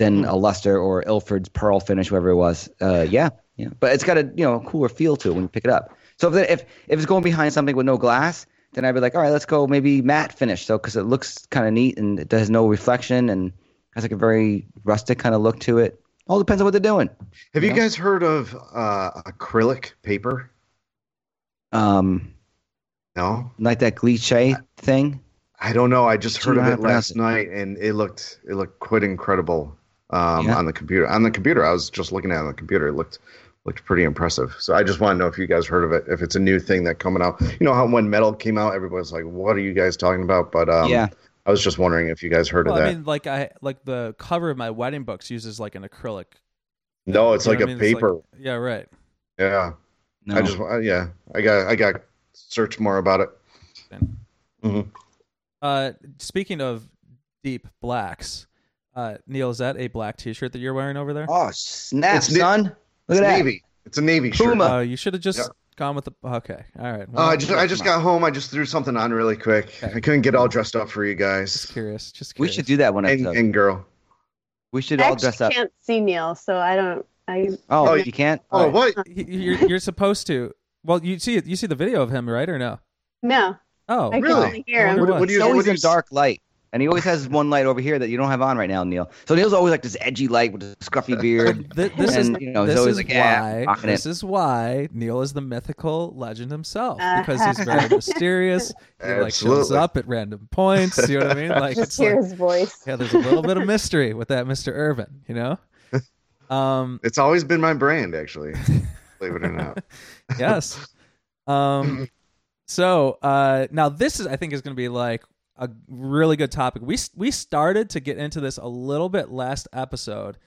S3: than a luster or Ilford's pearl finish, whoever it was. Uh, yeah, yeah, but it's got a you know cooler feel to it when you pick it up. So if if if it's going behind something with no glass, then I'd be like, all right, let's go maybe matte finish. So because it looks kind of neat and it has no reflection and has like a very rustic kind of look to it. All depends on what they're doing.
S5: Have you
S3: Yeah.
S5: guys heard of uh, acrylic paper?
S3: Um,
S5: No,
S3: like that cliche thing.
S5: I don't know. I just heard of it last
S3: it?
S5: night, and it looked it looked quite incredible um,
S3: Yeah.
S5: on the computer. On the computer, I was just looking at it on the computer. It looked looked pretty impressive. So I just want to know if you guys heard of it. If it's a new thing that coming out. You know how when metal came out, everybody's like, "What are you guys talking about?" But um,
S3: yeah,
S5: I was just wondering if you guys heard
S2: Well,
S5: of that.
S2: I mean, like I like the cover of my wedding books uses like an acrylic.
S5: no, it's
S2: You know
S5: like
S2: what
S5: a
S2: I mean?
S5: Paper.
S2: like- yeah, right.
S5: yeah,
S3: no.
S5: I just uh, yeah, I got I got search more about it. Mhm.
S2: Uh, speaking of deep blacks, uh, Neil, is that a black T-shirt that you're wearing over there?
S3: oh snap,
S5: It's na-
S3: son! Look
S5: It's
S3: at that.
S5: navy. It's a navy shirt.
S3: Puma.
S2: Uh, you should have just
S5: Yeah.
S2: gone with the. Okay, all right.
S5: Uh, I just I just
S3: come on.
S5: got home. I just threw something on really quick.
S2: Okay.
S5: I couldn't get all dressed up for you
S2: just
S5: guys.
S2: curious. Just curious.
S3: We should do that one
S5: And,
S3: episode.
S5: and girl.
S3: we should
S4: I
S3: all dress up.
S4: can't see Neil, so I don't. I
S3: Oh,
S5: Oh,
S3: you can't.
S5: Oh, what?
S2: You're, you're supposed to. Well, you see you see the video of him, right, or no?
S4: no.
S2: Oh,
S4: I
S5: really?
S4: can only hear him.
S2: wonder
S5: What, what do
S3: He's
S5: you? What
S3: always
S5: do
S3: in dark light, and he always has one light over here that you don't have on right now, Neil. So Neil's always like this edgy light with a scruffy beard. [laughs]
S2: Th- this is
S3: and you know, he's
S2: this
S3: always
S2: is
S3: like, yeah,
S2: why
S3: rocking
S2: this
S3: it.
S2: is why Neil is the mythical legend himself because he's very [laughs] mysterious. He like shows up at random points. You know what I mean? [laughs] Like
S4: Just
S2: it's
S4: hear
S2: like
S4: his voice.
S2: yeah, there's a little bit of mystery with that Mr. Irvin. You know? Um.
S5: It's always been my brand, actually. Believe it or not.
S2: yes. Um so uh now this is I think is going to be like a really good topic. We we started to get into this a little bit last episode.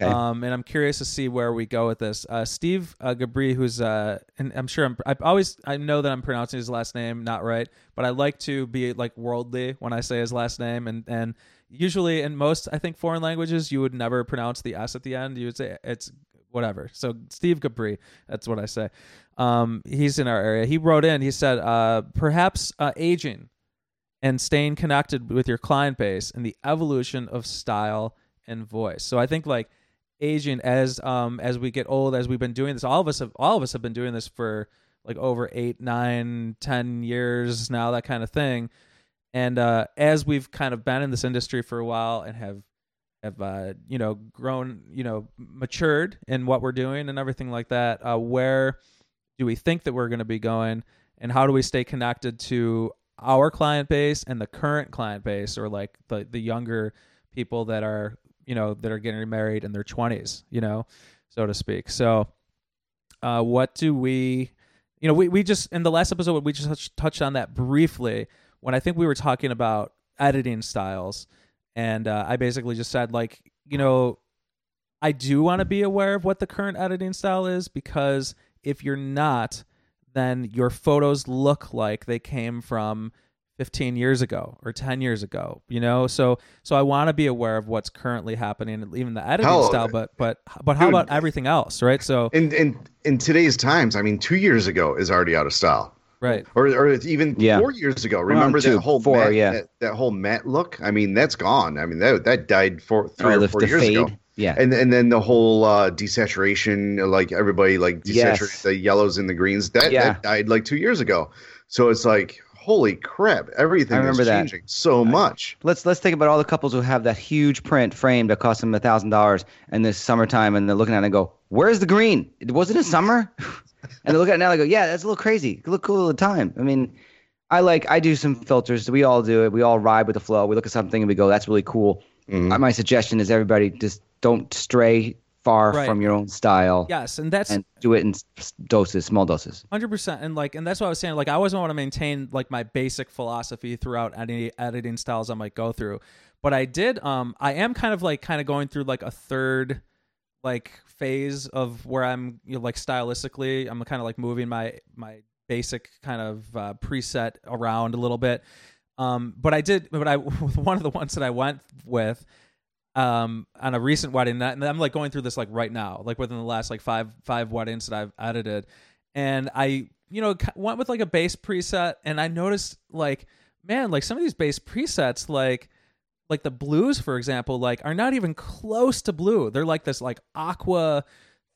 S3: Okay.
S2: Um, and I'm curious to see where we go with this. Uh, Steve uh, Gabri, who's uh, and I'm sure I'm, I always I know that I'm pronouncing his last name not right, but I like to be like worldly when I say his last name, and and usually in most I think foreign languages you would never pronounce the s at the end. You would say it's whatever. So Steve Gabri, that's what I say. Um, he's in our area. He wrote in. He said, uh, perhaps uh, aging and staying connected with your client base and the evolution of style and voice. So I think like aging as um as we get old, as we've been doing this, all of us have all of us have been doing this for like over eight, nine, ten years now, that kind of thing. And uh, as we've kind of been in this industry for a while and have have uh, you know grown, you know, matured in what we're doing and everything like that, uh, where do we think that we're going to be going, and how do we stay connected to our client base and the current client base, or like the the younger people that are you know that are getting married in their twenties, you know, so to speak. So, uh, what do we? You know, we, we just in the last episode we just touched, touched on that briefly when I think we were talking about editing styles, and uh, I basically just said like, you know, I do want to be aware of what the current editing style is because if you're not, then your photos look like they came from 15 years ago or 10 years ago you know so so i want to be aware of what's currently happening even the editing
S5: Hell,
S2: style but but but how
S5: dude.
S2: about everything else right so
S5: In in in today's times, I mean, two years ago is already out of style.
S2: right
S5: or or even
S3: Yeah.
S5: four years ago. Remember
S3: two,
S5: that whole
S3: four,
S5: matte,
S3: yeah.
S5: that, that whole matte look? I mean, that's gone. I mean, that that died four, three
S3: Oh,
S5: or four years
S3: fade.
S5: ago.
S3: Yeah.
S5: And and then the whole uh, desaturation, like everybody like
S3: Yes.
S5: the yellows and the greens. That
S3: Yeah.
S5: that died like two years ago. So it's like, holy crap! Everything
S3: I remember
S5: is
S3: that.
S5: changing so much.
S3: let's let's think about all the couples who have that huge print frame that costs them a thousand dollars in this summertime, and they're looking at it and go, "Where's the green? It wasn't it summer?" [laughs] and they look at it now, and they go, "Yeah, that's a little crazy. It look cool at the time." I mean, I like I do some filters. We all do it. We all ride with the flow. We look at something and we go, "That's really cool."
S5: Mhm.
S3: Uh, My suggestion is everybody just don't stray far
S2: Right.
S3: from your own style
S2: yes and that's
S3: and do it in doses, small doses.
S2: Hundred percent, and like, and that's what I was saying. Like, I always want to maintain like my basic philosophy throughout any editing styles I might go through. But I did, um, I am kind of like kind of going through like a third like phase of where I'm you know, like stylistically, I'm kind of like moving my my basic kind of uh, preset around a little bit. Um, but I did, but I [laughs] one of the ones that I went with um on a recent wedding and I'm like going through this like right now like within the last like five five weddings that I've edited and I you know went with like a bass preset and I noticed like man like some of these bass presets like like the blues for example like are not even close to blue they're like this like aqua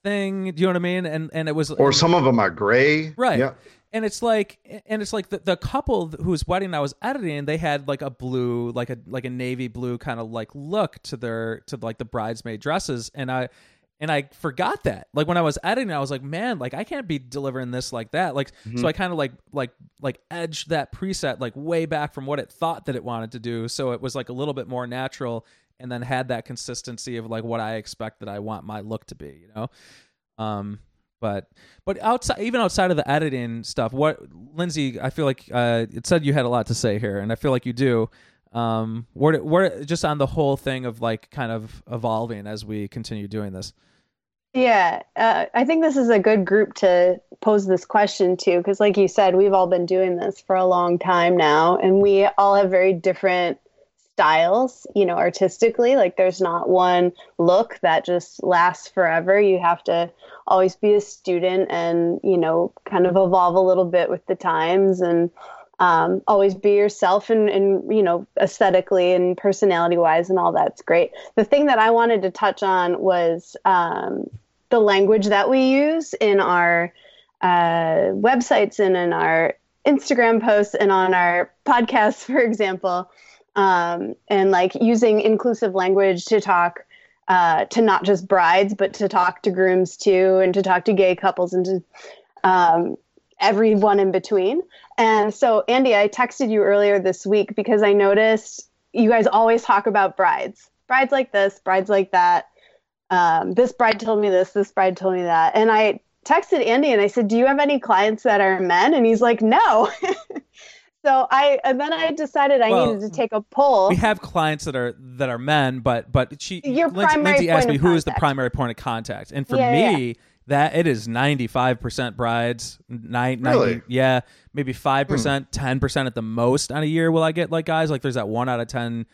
S2: thing do you know what I mean and and it was
S5: Or some of them are gray.
S2: Right.
S5: Yeah.
S2: And it's like and it's like the, the couple whose wedding i was editing they had like a blue like a like a navy blue kind of like look to their to like the bridesmaid dresses. And i and i forgot that. Like when i was editing i was like man like i can't be delivering this like that. Like so i kind of like like like edged that preset like way back from what it thought that it wanted to do. So it was like a little bit more natural and then had that consistency of like what i expect that i want my look to be you know? Um but but outside even outside of the editing stuff what lindsay i feel like uh it said you had a lot to say here and i feel like you do. Um where just on the whole thing of like kind of evolving as we continue doing this.
S4: Yeah, uh, I think this is a good group to pose this question to because, like you said, we've all been doing this for a long time now, and we all have very different styles, you know, artistically. Like, there's not one look that just lasts forever. You have to always be a student and, you know, kind of evolve a little bit with the times and um, always be yourself and, and, you know, aesthetically and personality wise, and all that's great. The thing that I wanted to touch on was, um, the language that we use in our uh, websites and in our Instagram posts and on our podcasts, [laughs] for example, um, and like using inclusive language to talk uh, to not just brides, but to talk to grooms too, and to talk to gay couples and to um, everyone in between. And so, Andy, I texted you earlier this week because I noticed you guys always talk about brides, brides like this, brides like that um, this bride told me this, this bride told me that. And I texted Andy and I said, Do you have any clients that are men? And he's like, No. [laughs] So I and then I decided I
S2: Well,
S4: needed to take a poll.
S2: we have clients that are that are men, but but she
S4: Your
S2: Lindsay,
S4: primary
S2: Lindsay asked
S4: point
S2: me
S4: of
S2: who is the primary point of contact, and for
S4: Yeah, yeah,
S2: me that it is ninety five percent brides, nine,
S5: Really?
S2: 90 yeah, maybe five percent, hmm. ten percent at the most on a year. Will I get like guys like there's that one out of ten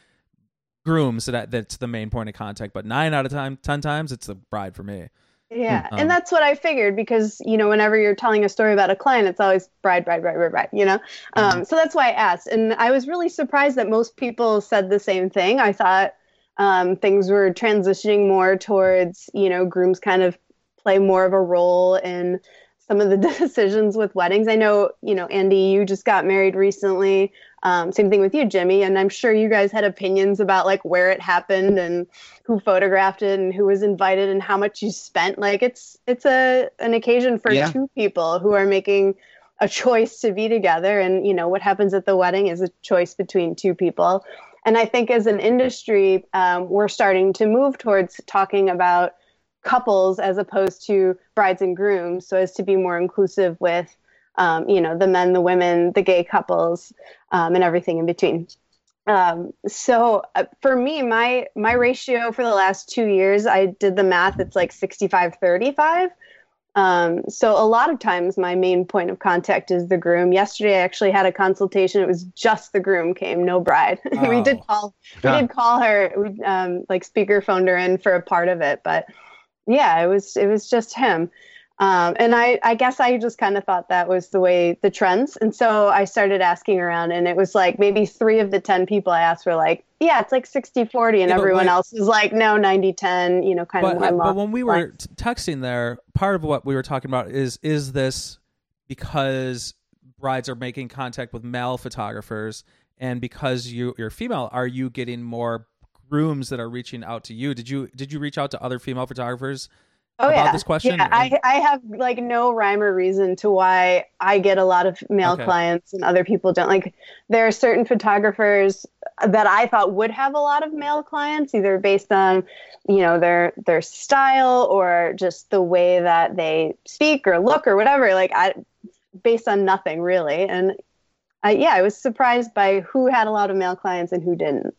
S2: grooms that that's the main point of contact, but nine out of time ten times it's the bride for me.
S4: Yeah,
S2: Um,
S4: and that's what I figured because you know whenever you're telling a story about a client, it's always bride, bride, bride, bride, bride. You know,
S2: Mm-hmm.
S4: um, so that's why I asked, and I was really surprised that most people said the same thing. I thought um, things were transitioning more towards you know grooms kind of play more of a role in some of the [laughs] decisions with weddings. I know you know Andy, you just got married recently. Um, same thing with you, Jimmy, and I'm sure you guys had opinions about like where it happened and who photographed it and who was invited and how much you spent. Like it's it's a an occasion for
S3: Yeah.
S4: two people who are making a choice to be together, and you know what happens at the wedding is a choice between two people. And I think as an industry, um, we're starting to move towards talking about couples as opposed to brides and grooms, so as to be more inclusive with, um, you know, the men, the women, the gay couples, um, and everything in between. Um, so uh, for me, my my ratio for the last two years, I did the math. It's like 65, 35. Um, so a lot of times my main point of contact is the groom. Yesterday I actually had a consultation. It was just the groom came, no bride. [laughs] we
S2: Oh.
S4: did call we did call her, we um like speaker phoned her in for a part of it, but yeah, it was it was just him. Um, and I, I guess I just kind of thought that was the way the trends. And so I started asking around, and it was like maybe three of the 10 people I asked were like, yeah, it's like 60 40. And
S2: Yeah,
S4: everyone
S2: wait-
S4: else was like, no, 90 10, you know, kind
S2: but,
S4: of
S2: but when we were t- texting there, part of what we were talking about is is this because brides are making contact with male photographers, and because you you're female, are you getting more grooms that are reaching out to you? Did you did you reach out to other female photographers
S4: oh,
S2: about
S4: yeah.
S2: this question?
S4: Yeah, I, I have like no rhyme or reason to why I get a lot of male
S2: Okay.
S4: clients and other people don't. Like, there are certain photographers that I thought would have a lot of male clients, either based on, you know, their their style or just the way that they speak or look or whatever. Like, I based on nothing really. And I, yeah, I was surprised by who had a lot of male clients and who didn't.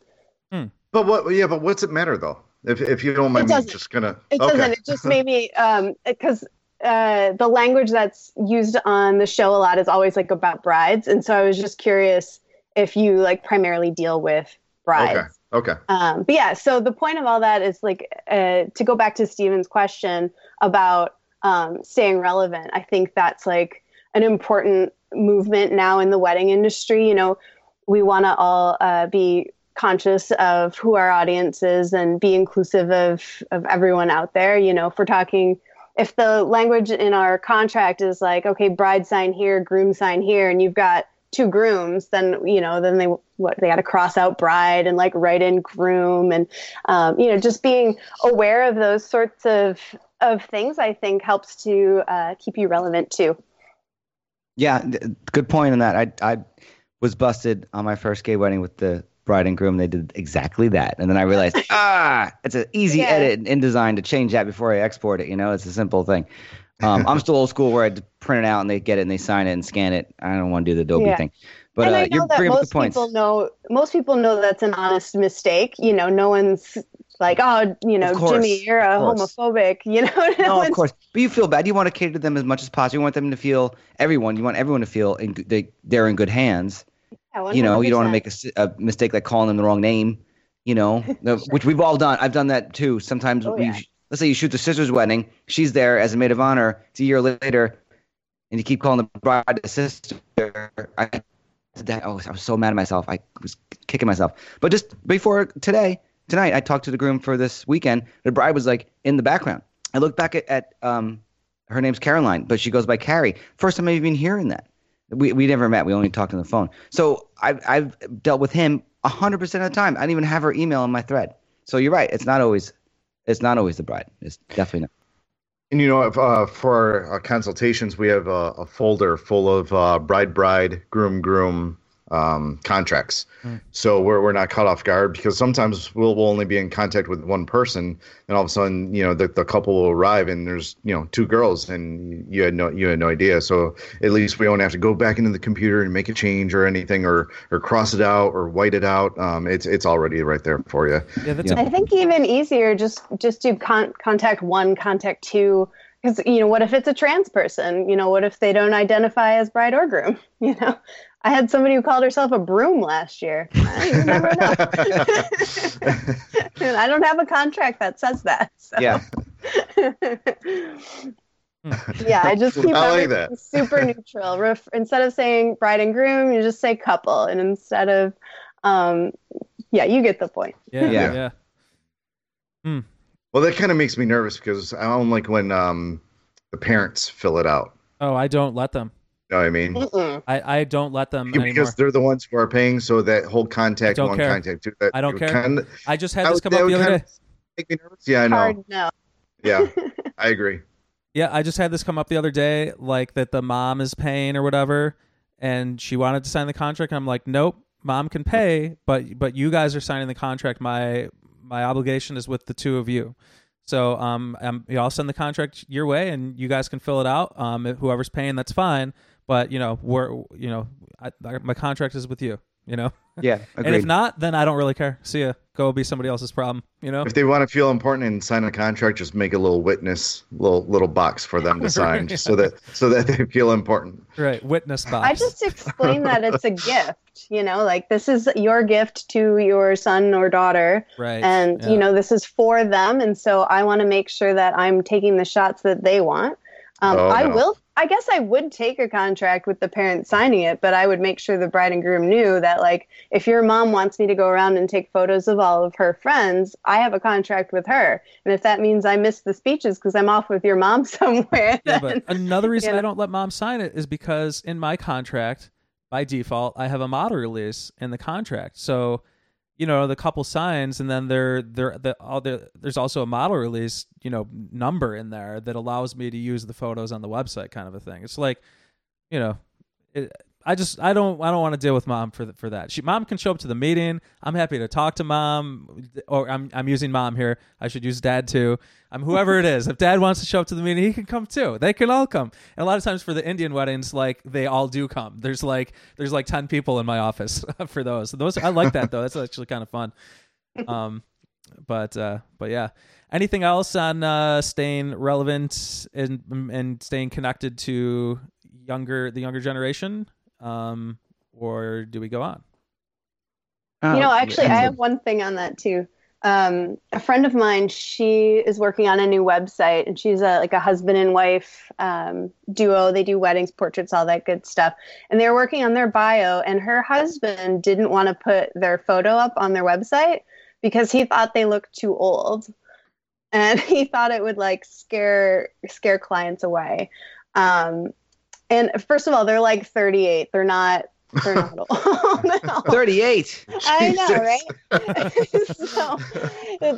S4: Hmm.
S5: But what? Yeah, but what's it matter though? If if you don't mind me just gonna.
S4: It
S5: okay.
S4: doesn't. It just made me um because uh, the language that's used on the show a lot is always like about brides, and so I was just curious if you like primarily deal with brides.
S5: Okay. Okay.
S4: Um, but yeah, so the point of all that is like uh, to go back to Steven's question about um, staying relevant. I think that's like an important movement now in the wedding industry. You know, we want to all uh, be conscious of who our audience is and be inclusive of of everyone out there. You know, if we're talking. If the language in our contract is like, okay, bride sign here, groom sign here, and you've got two grooms, then you know, then they what they had to cross out bride and like write in groom, and um, you know, just being aware of those sorts of of things, I think helps to uh, keep you relevant too.
S3: Yeah, good point on that. I I was busted on my first gay wedding with the bride and groom. They did exactly that, and then I realized, [laughs] ah, it's an easy
S4: Yeah.
S3: edit in InDesign to change that before I export it. You know, it's a simple thing. Um, I'm still old school where I print it out and they get it and they sign it and scan it. I don't want to do the Adobe
S4: Yeah.
S3: thing, but
S4: and
S3: uh,
S4: I know
S3: you're
S4: that
S3: bringing up
S4: most
S3: points.
S4: people know most people know that's an honest mistake. You know, no one's like, oh, you know,
S3: course,
S4: Jimmy, you're a homophobic. You know, [laughs] no
S3: No, of course, but you feel bad. You want to cater to them as much as possible. You want them to feel everyone. You want everyone to feel in, they, they're in good hands.
S4: Yeah,
S3: you know, you don't want to
S4: 100%.
S3: make a a, mistake like calling them the wrong name. You know, [laughs] the- which we've all done. I've done that too. Sometimes
S4: Oh,
S3: we,
S4: yeah.
S3: let's say you shoot the sister's wedding. She's there as a maid of honor. It's a year later, and you keep calling the bride the sister. I, that, oh, I was so mad at myself. I was kicking myself. But just before today, tonight, I talked to the groom for this weekend. The bride was like in the background. I looked back at, at um, her name's Caroline, but she goes by Carrie. First time I've even hearing that. We we never met. We only talked on the phone. So I've I've dealt with him hundred percent of the time. I don't even have her email in my thread. So you're right. It's not always it's not always the bride. It's definitely not.
S5: And you know, uh, for our uh, consultations, we have a, a folder full of uh, bride, bride, groom, groom um, contracts.
S2: Hmm.
S5: So we're we're not caught off guard because sometimes we'll, we'll only be in contact with one person, and all of a sudden, you know, the, the couple will arrive and there's you know two girls, and you had no you had no idea. So at least we don't have to go back into the computer and make a change or anything, or or cross it out or white it out. Um, it's it's already right there for you.
S2: Yeah, that's
S3: Yeah.
S2: a
S4: I think even easier, just just do con- contact one, contact two. Because you know, what if it's a trans person? You know, what if they don't identify as bride or groom? [laughs] You know, I had somebody who called herself a broom last year. [laughs] I never know. [laughs] [laughs] I don't have a contract that says that. So.
S3: Yeah.
S4: yeah, I just keep
S5: I like that.
S4: super neutral. Ref- instead of saying bride and groom, you just say couple, and instead of, um, yeah, you get the point.
S2: yeah, yeah.
S3: Yeah.
S2: yeah.
S5: Well, that kind of makes me nervous because I don't like when um, the parents fill it out.
S2: Oh, I don't let them.
S5: You know what I mean?
S4: Mm-mm.
S2: I, I don't let them anymore.
S5: because they're the ones who are paying. So that whole contact
S2: Don't
S5: one,
S2: care.
S5: contact two. That
S2: I don't care.
S5: Kind of,
S2: I just had
S5: I
S2: this come up the other day.
S5: make me nervous. Yeah, I know.
S4: Hard no.
S5: Yeah, [laughs] I agree.
S2: Yeah, I just had this come up the other day, like that the mom is paying or whatever, and she wanted to sign the contract. And I'm like, nope, mom can pay, but but you guys are signing the contract. My my obligation is with the two of you. So um, um I'll send the contract your way, and you guys can fill it out. Um, whoever's paying, that's fine. But you know, we're you know, I, my contract is with you. You know, [laughs]
S3: Yeah. [laughs]
S2: and if not, then I don't really care. See ya. Go be somebody else's problem. You know.
S5: If they want to feel important and sign a contract, just make a little witness, little little box for them to [laughs] sign, just so that so that they feel important.
S2: Right. Witness box.
S4: I just explain that it's a gift, you know, like this is your gift to your son or daughter,
S2: right.
S4: and
S2: yeah.
S4: you know this is for them, and so I want to make sure that I'm taking the shots that they want. Um,
S5: Oh,
S4: I
S5: no.
S4: will. I guess I would take a contract with the parent signing it, but I would make sure the bride and groom knew that, like, if your mom wants me to go around and take photos of all of her friends, I have a contract with her, and if that means I miss the speeches because I'm off with your mom [laughs] somewhere,
S2: Yeah,
S4: then-
S2: another reason
S4: you
S2: I don't let mom sign it is because in my contract, by default, I have a model release in the contract. So, you know, the couple signs, and then there, there, the, all the, there's also a model release, you know, number in there that allows me to use the photos on the website, kind of a thing. It's like, you know, it, I just I don't I don't want to deal with mom for th- for that. She mom can show up to the meeting. I'm happy to talk to mom, or I'm I'm using mom here. I should use dad too. I'm whoever it is. If dad wants to show up to the meeting, he can come too. They can all come. And a lot of times for the Indian weddings, like they all do come. There's like there's like ten people in my office [laughs] for those. Those I like that though. That's actually kind of fun. Um, but uh, but yeah. Anything else on uh, staying relevant and and staying connected to younger the younger generation, um, or do we go on?
S3: Oh,
S4: You know, actually, I have one thing on that too. Um, a friend of mine, she is working on a new website, and she's a, like a husband and wife um, duo. They do weddings, portraits, all that good stuff. And they're working on their bio, and her husband didn't want to put their photo up on their website because he thought they looked too old, and [laughs] he thought it would like scare scare clients away. Um, and first of all, they're like 38. They're not. They're not [laughs] old. [laughs] No.
S3: 38.
S4: I know, right? [laughs] so,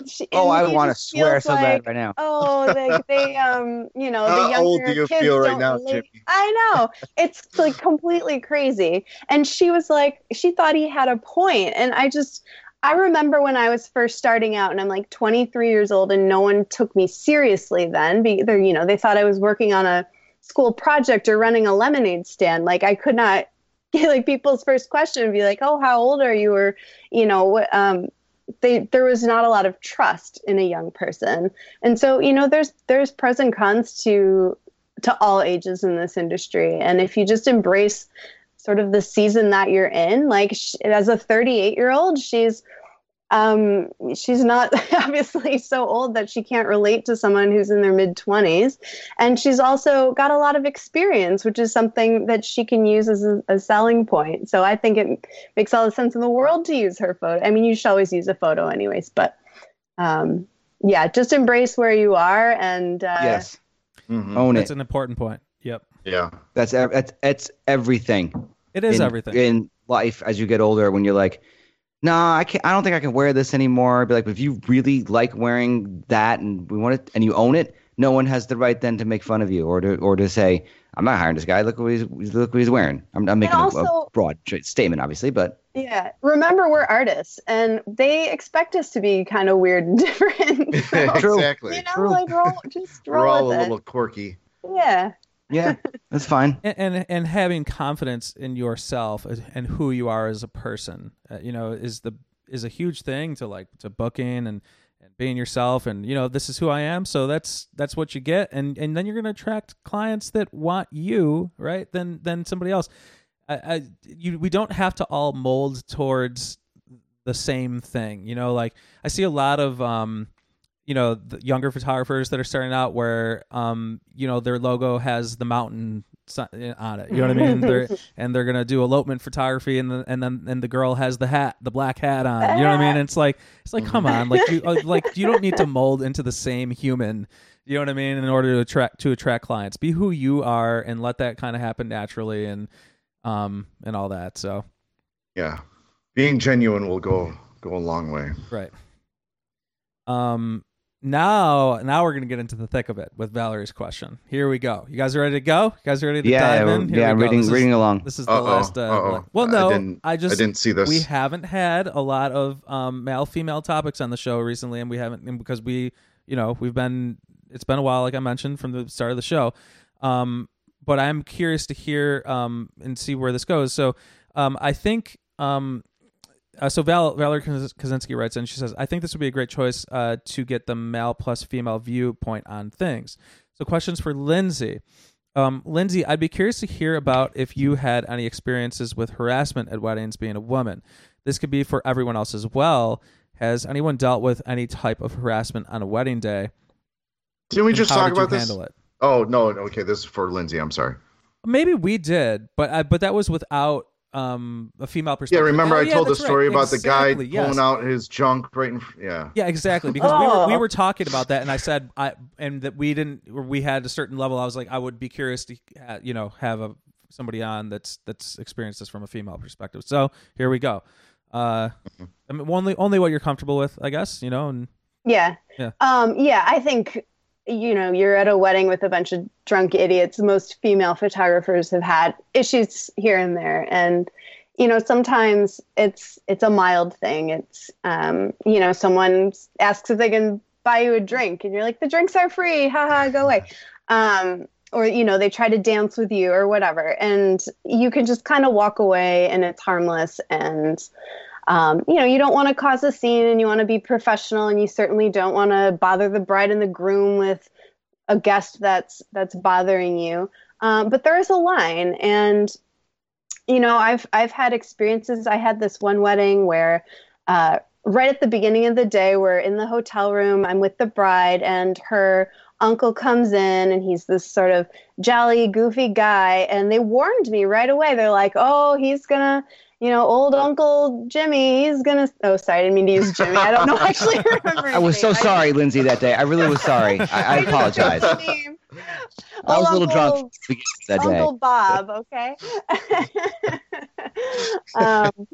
S4: she,
S3: Oh, I want to swear
S4: feels
S3: so
S4: like,
S3: bad right now.
S4: Oh, they, they, um, you know, the
S5: How
S4: younger
S5: old do you
S4: kids
S5: feel right now,
S4: relate-
S5: Jimmy?
S4: I know it's like completely crazy. And she was like, she thought he had a point, and I just. I remember when I was first starting out, and I'm like 23 years old, and no one took me seriously then. Be- Either, you know, they thought I was working on a school project or running a lemonade stand. Like I could not [laughs] like people's first question would be like, "Oh, how old are you?" or you know, um they there was not a lot of trust in a young person. And so, you know, there's there's pros and cons to to all ages in this industry. And if you just embrace sort of the season that you're in, like sh- as a 38 year old, she's um, she's not [laughs] obviously so old that she can't relate to someone who's in their mid 20s. And she's also got a lot of experience, which is something that she can use as a, a selling point. So I think it makes all the sense in the world to use her photo. I mean, you should always use a photo, anyways, but um, yeah, just embrace where you are and uh,
S3: yes.
S5: Mhm.
S3: Own
S2: That's
S3: it.
S2: an important point. Yep,
S5: Yeah.
S3: That's ev- that's that's everything.
S2: it is
S3: in,
S2: everything.
S3: in life as you get older. When you're like, nah, I can't. I don't think I can wear this anymore. Be like, if you really like wearing that and we want it, and you own it, no one has the right then to make fun of you or to or to say I'm not hiring this guy. Look what he's look what he's wearing. I'm, I'm making a-
S4: also-
S3: a, broad statement, obviously, but
S4: Yeah. Remember, we're artists, and they expect us to be kind of weird and [laughs] different. [laughs] So,
S5: exactly.
S4: you know,
S3: True.
S4: like roll, just
S5: We're
S4: roll
S5: all a
S4: it.
S5: little quirky.
S4: Yeah.
S3: Yeah, that's fine. [laughs]
S2: and, and and having confidence in yourself and who you are as a person uh, you know is the is a huge thing to like to booking and and being yourself. And you know this is who I am so that's that's what you get. And and then you're going to attract clients that want you right than than somebody else. I, I you we don't have to all mold towards the same thing you know like I see a lot of um you know the younger photographers that are starting out where um you know their logo has the mountain on it. You know what i mean? They're, [laughs] and they're gonna do elopement photography and the, and then and the girl has the hat the black hat on. You know what i mean? [laughs] It's like it's like come on. Like you uh, like you don't need to mold into the same human you know what i mean in order to attract to attract clients. Be who you are and let that kind of happen naturally and um and all that. So
S5: Yeah, being genuine will go go a long way.
S2: Right. Um. Now, now we're gonna get into the thick of it with Valerie's question. Here we go. You guys are ready to go? You guys are ready to
S3: Yeah,
S2: dive in? Here
S3: yeah.
S2: we go.
S3: Reading,
S2: This is-
S3: reading along.
S2: This is the
S5: Uh-oh,
S2: last. Uh,
S5: uh-oh.
S2: well,
S5: I
S2: no,
S5: didn't-
S2: I just
S5: I didn't see this.
S2: we haven't had a lot of um, male female topics on the show recently, and we haven't and because we, you know, we've been it's been a while, like I mentioned from the start of the show. Um, but I'm curious to hear um, and see where this goes. So, um, I think um, uh, so Val, Valerie Kaczynski writes in. She says, "I think this would be a great choice uh, to get the male plus female viewpoint on things." So, questions for Lindsay. Um, Lindsay, I'd be curious to hear about if you had any experiences with harassment at weddings, being a woman. This could be for everyone else as well. Has anyone dealt with any type of harassment on a wedding day?
S5: Didn't we
S2: And
S5: just talk about this?
S2: it?
S5: Oh no, okay, this is for Lindsay. I'm sorry.
S2: Maybe we did, but I, but that was without um, a female perspective.
S5: Yeah, remember
S2: Oh,
S5: I
S2: yeah,
S5: told the
S2: that's right.
S5: story about the guy
S2: Exactly, yes.
S5: pulling out his junk right in. Yeah.
S2: Yeah, exactly. Because we were we
S4: Oh.
S2: were talking about that, and I said I and that we didn't. We had a certain level. I was like, I would be curious to, you know, have a somebody on that's that's experienced this from a female perspective. So here we go. Uh,
S5: Mm-hmm.
S2: I mean, only only what you're comfortable with, I guess. You know, and
S4: Yeah.
S2: Yeah.
S4: Um, yeah, I think you know, you're at a wedding with a bunch of drunk idiots. Most female photographers have had issues here and there. And, you know, sometimes it's it's a mild thing. It's um, you know, someone asks if they can buy you a drink and you're like, the drinks are free, haha, go away. Um, or you know, they try to dance with you or whatever. And you can just kind of walk away and it's harmless and um, you know, you don't want to cause a scene and you want to be professional and you certainly don't want to bother the bride and the groom with a guest that's that's bothering you. Um, but there is a line and you know, I've I've had experiences. I had this one wedding where uh, right at the beginning of the day, we're in the hotel room. I'm with the bride, and her uncle comes in, and he's this sort of jolly, goofy guy. And they warned me right away. They're like, "Oh, he's gonna." You know, old Uncle Jimmy, he's gonna. Oh, sorry, I didn't mean to use [laughs] Jimmy. I don't know actually [laughs] remember.
S3: I was so sorry, Lindsay, that day. I really was sorry. I, I [laughs]
S4: just know his
S3: apologize. I was a little drunk
S4: Uncle-
S3: that day.
S4: Uncle Bob, okay? um,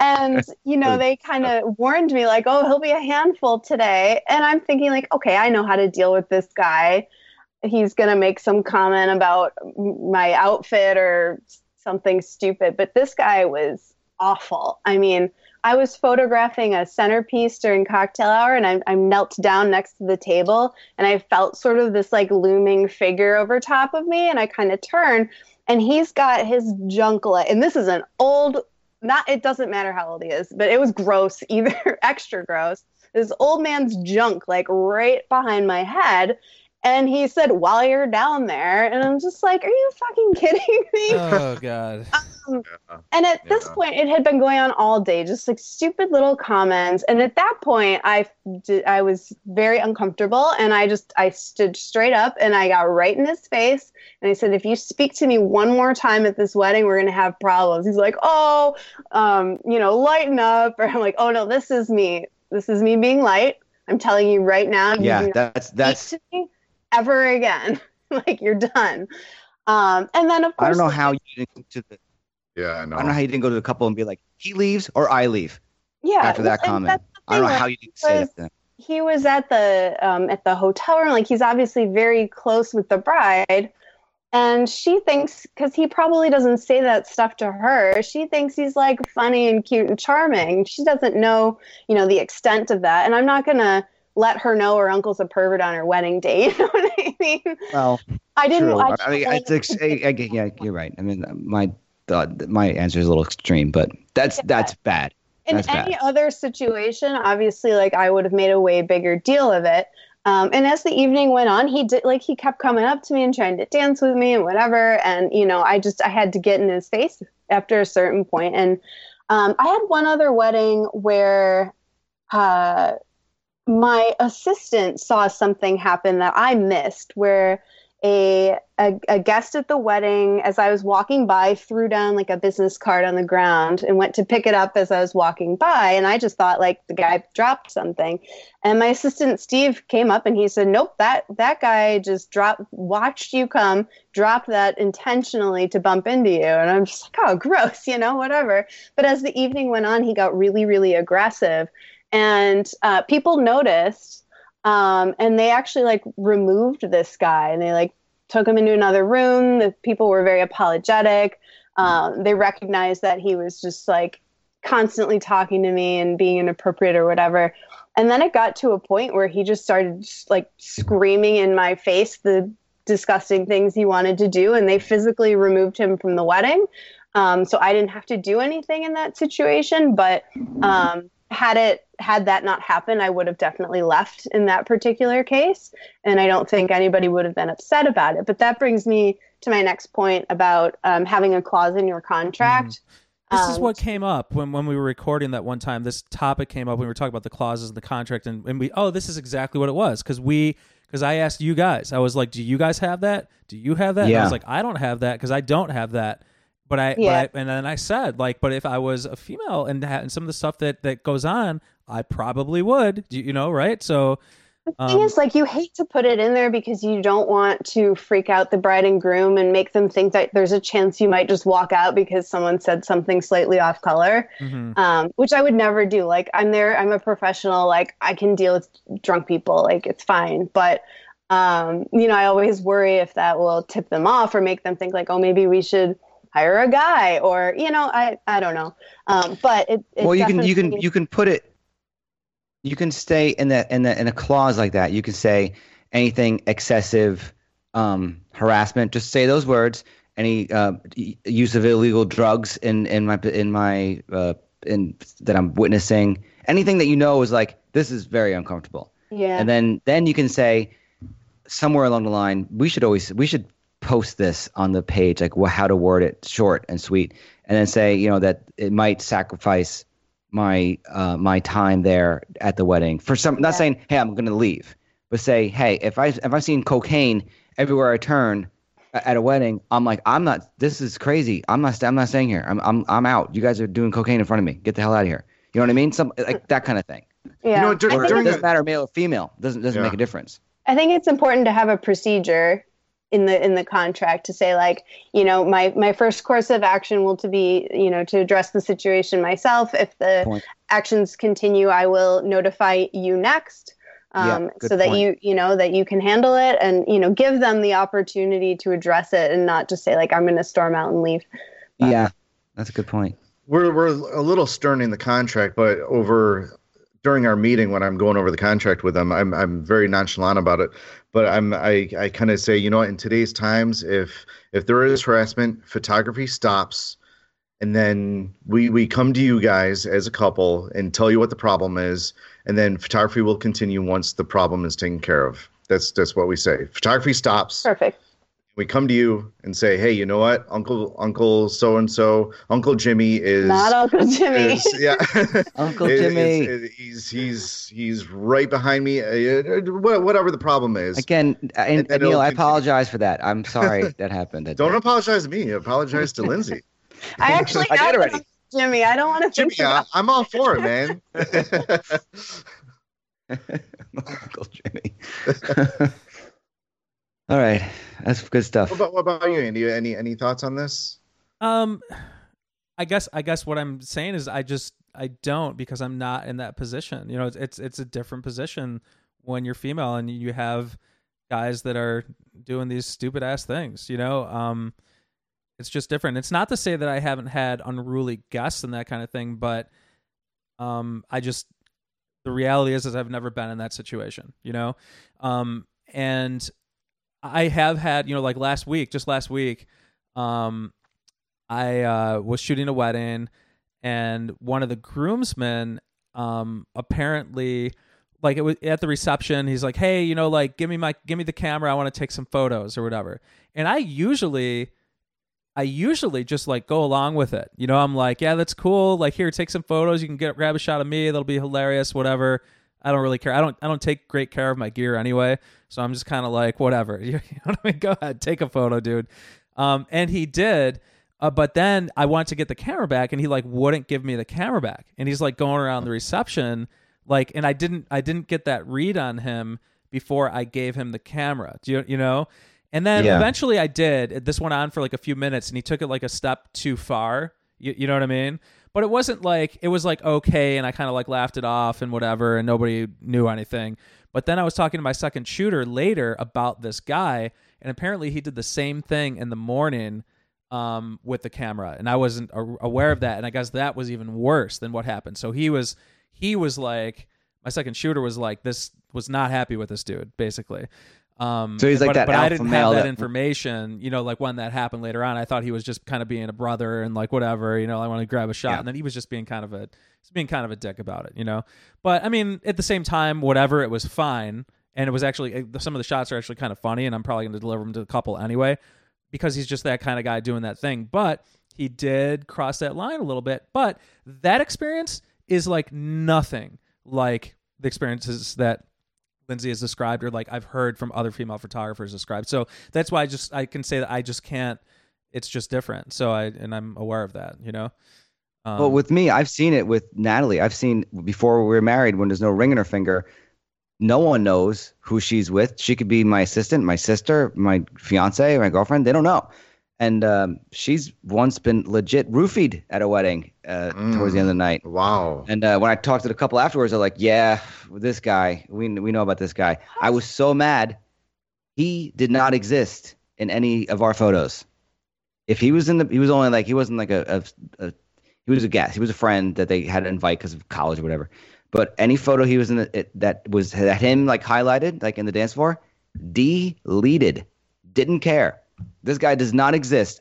S4: and, you know, they kind of warned me, like, oh, he'll be a handful today. And I'm thinking, like, okay, I know how to deal with this guy. He's to make some comment about my outfit or something stupid. But this guy was awful. I mean, I was photographing a centerpiece during cocktail hour and I, I knelt down next to the table and I felt sort of this like looming figure over top of me and I kind of turned and he's got his junk leg and this is an old not it doesn't matter how old he is but it was gross [laughs] either extra gross this old man's junk like right behind my head and he said while you're down there and i'm just like are you fucking kidding me [laughs]
S2: oh god,
S4: and at this point, it had been going on all day, just like stupid little comments. And at that point, I did, I was very uncomfortable, and I just I stood straight up and I got right in his face, and I said, "If you speak to me one more time at this wedding, we're gonna have problems." He's like, "Oh, um, you know, lighten up," [laughs] or I'm like, "Oh no, this is me. This is me being light. I'm telling you right now. you
S3: Yeah, that's that's.
S4: To me ever again. [laughs] like you're done." Um, and then of course,
S3: I don't know
S4: like,
S3: how you didn't go to the.
S5: Yeah, I know.
S3: I don't know how you didn't go to the couple and be like, he leaves or I leave
S4: yeah,
S3: after that comment.
S4: that's
S3: I don't know
S4: thing,
S3: how you didn't say
S4: was-
S3: that. to them.
S4: he was at the um, at the hotel room. Like he's obviously very close with the bride, and she thinks because he probably doesn't say that stuff to her. She thinks he's like funny and cute and charming. She doesn't know, you know, the extent of that. And I'm not gonna let her know her uncle's a pervert on her wedding day. [laughs] You know what I mean?
S3: Well,
S4: I didn't. I,
S3: I mean, it's, ex- I, I, yeah, you're right. I mean, my thought, my answer is a little extreme, but that's that's bad.
S4: in
S3: That's
S4: any
S3: bad.
S4: other situation, obviously, like I would have made a way bigger deal of it. Um, and as the evening went on, he did like he kept coming up to me and trying to dance with me and whatever. And you know, I just I had to get in his face after a certain point. And um, I had one other wedding where uh, my assistant saw something happen that I missed, where a, a a guest at the wedding, as I was walking by, threw down like a business card on the ground and went to pick it up as I was walking by, and I just thought like the guy dropped something, and my assistant Steve came up and he said, "Nope, that that guy just dropped, watched you come, dropped that intentionally to bump into you," and I'm just like, "Oh, gross," [laughs] you know, whatever. But as the evening went on, he got really, really aggressive, and uh, people noticed um, and they actually like removed this guy and they like took him into another room. The people were very apologetic. Um, they recognized that he was just like constantly talking to me and being inappropriate or whatever. And then it got to a point where he just started like screaming in my face the disgusting things he wanted to do and they physically removed him from the wedding. Um, so i didn't have to do anything in that situation but um, had it had that not happened, I would have definitely left in that particular case, and I don't think anybody would have been upset about it. But that brings me to my next point about um, having a clause in your contract.
S2: This is
S4: Um,
S2: what came up when, when we were recording that one time. This topic came up when we were talking about the clauses in the contract, and, and we oh, this is exactly what it was because we because I asked you guys, I was like, do you guys have that? Do you have that? And I was like, I don't have that because I don't have that. But I,
S4: Yeah.
S2: but I, and then I said like, but if I was a female and had and some of the stuff that that goes on, I probably would. You, you know, right? So.
S4: The
S2: Um,
S4: thing is, like, you hate to put it in there because you don't want to freak out the bride and groom and make them think that there's a chance you might just walk out because someone said something slightly off color,
S2: mhm.
S4: um, which I would never do. Like, I'm there, I'm a professional, like, I can deal with drunk people, like, it's fine. But, um, you know, I always worry if that will tip them off or make them think, like, oh, maybe we should hire a guy or, you know, I, I don't know. Um, but it, it
S3: well, you can you can you can put it. You can stay in that in the in a clause like that. You can say anything excessive um, harassment. Just say those words. Any uh, use of illegal drugs in in my in my uh, in that I'm witnessing. Anything that you know is like this is very uncomfortable.
S4: yeah.
S3: and then then you can say somewhere along the line we should always we should post this on the page like wh- how to word it short and sweet and then say you know that it might sacrifice my uh, my time there at the wedding. For some not
S4: Yeah.
S3: saying hey i'm going to leave but say hey if i if i've seen cocaine everywhere i turn at a wedding i'm like i'm not this is crazy. I'm not i'm not staying here. I'm i'm, I'm out. You guys are doing cocaine in front of me. Get the hell out of here. You know what i mean? Some like [laughs] that kind of thing.
S4: Yeah.
S5: know, dur-
S4: I think
S3: it doesn't matter male or female. Doesn't doesn't
S5: Yeah.
S3: make a difference.
S4: I think it's important to have a procedure in the in the contract to say like you know my my first course of action will to be you know to address the situation myself if the
S3: Point.
S4: actions continue i will notify you next um,
S3: good
S4: so that
S3: point.
S4: you you know that you can handle it and you know give them the opportunity to address it and not just say like i'm going to storm out and leave
S3: Yeah, that's a good point.
S5: we're we're a little stern in the contract, but over during our meeting when I'm going over the contract with them, I'm I'm very nonchalant about it. But I'm I I kind of say, you know, what, in today's times, if if there is harassment, photography stops, and then we we come to you guys as a couple and tell you what the problem is, and then photography will continue once the problem is taken care of. That's that's what we say. Photography stops
S4: perfect
S5: we come to you and say, "Hey, you know what, Uncle Uncle so and so, Uncle Jimmy is
S4: not uncle jimmy
S5: is- yeah, [laughs]
S3: Uncle
S5: is-
S3: Jimmy.
S5: is- is- he's he's he's right behind me. Uh, whatever the problem is,
S3: Again, uh, and,
S5: And Neal,
S3: I apologize for that. I'm sorry [laughs] that happened. that
S5: don't
S3: day.
S5: apologize to me. Apologize to Lindsay. [laughs]
S4: i actually
S3: I did
S4: have
S3: already.
S4: Jimmy i don't want to
S5: Jimmy,
S4: think about
S5: I, I'm all for it, man.
S3: Uncle Jimmy. All right, that's good stuff.
S5: what, about, what about you, Andy? Any any thoughts on this?
S2: Um, I guess I guess what I'm saying is I just I don't because I'm not in that position. You know, it's it's, it's a different position when you're female and you have guys that are doing these stupid ass things. You know, um, it's just different. It's not to say that I haven't had unruly guests and that kind of thing, but um, I just the reality is is I've never been in that situation. You know, um, and I have had you know like last week, just last week, um, I uh, was shooting a wedding, and one of the groomsmen um, apparently like it was at the reception he's like hey you know like give me my give me the camera i want to take some photos or whatever. And i usually i usually just like go along with it. You know i'm like yeah that's cool. Like here take some photos. You can get grab a shot of me. That'll be hilarious whatever. I don't really care. I don't i don't take great care of my gear anyway so i'm just kind of like whatever [laughs] you know what i mean go ahead take a photo dude um and he did uh, but then I wanted to get the camera back, and he like wouldn't give me the camera back, and he's like going around the reception, like, and I didn't I didn't get that read on him before I gave him the camera. Do you you know? And then
S3: Yeah.
S2: eventually I did. This went on for like a few minutes, and he took it like a step too far. You, you know what I mean? But it wasn't like it was like okay, and I kind of like laughed it off and whatever, and nobody knew anything. But then I was talking to my second shooter later about this guy, and apparently he did the same thing in the morning um, with the camera, and I wasn't aware of that. And I guess that was even worse than what happened. So he was he was like my second shooter was like this was not happy with this dude basically. Um,
S3: So he's like
S2: but,
S3: that
S2: but I didn't
S3: male
S2: have that
S3: that-
S2: information, you know, like when that happened later on. I thought he was just kind of being a brother and like whatever, you know, I want to grab a shot,
S3: Yeah.
S2: and then he was just being kind of a being kind of a dick about it, you know. But I mean, at the same time, whatever, it was fine, and it was actually eh, some of the shots are actually kind of funny, and I'm probably going to deliver them to the couple anyway, because he's just that kind of guy doing that thing. But he did cross that line a little bit. But that experience is like nothing like the experiences that Lindsay has described or like I've heard from other female photographers described. So that's why I just I can say that I just can't it's just different. So I and I'm aware of that, you know. Um,
S3: well, with me, I've seen it with Natalie. I've seen before we were married when there's no ring in her finger. No one knows who she's with. She could be my assistant, my sister, my fiance, my girlfriend. They don't know. And um, she's once been legit roofied at a wedding uh, towards the end of the night.
S5: Wow.
S3: And uh, when I talked to the couple afterwards, they're like, "Yeah, this guy, we we know about this guy." I was so mad. He did not exist in any of our photos. If he was in the, he was only like he wasn't like a, a, a he was a guest. He was a friend that they had to invite because of college or whatever. But any photo he was in the, it, that was that him like highlighted like in the dance floor, deleted. Didn't care. This guy does not exist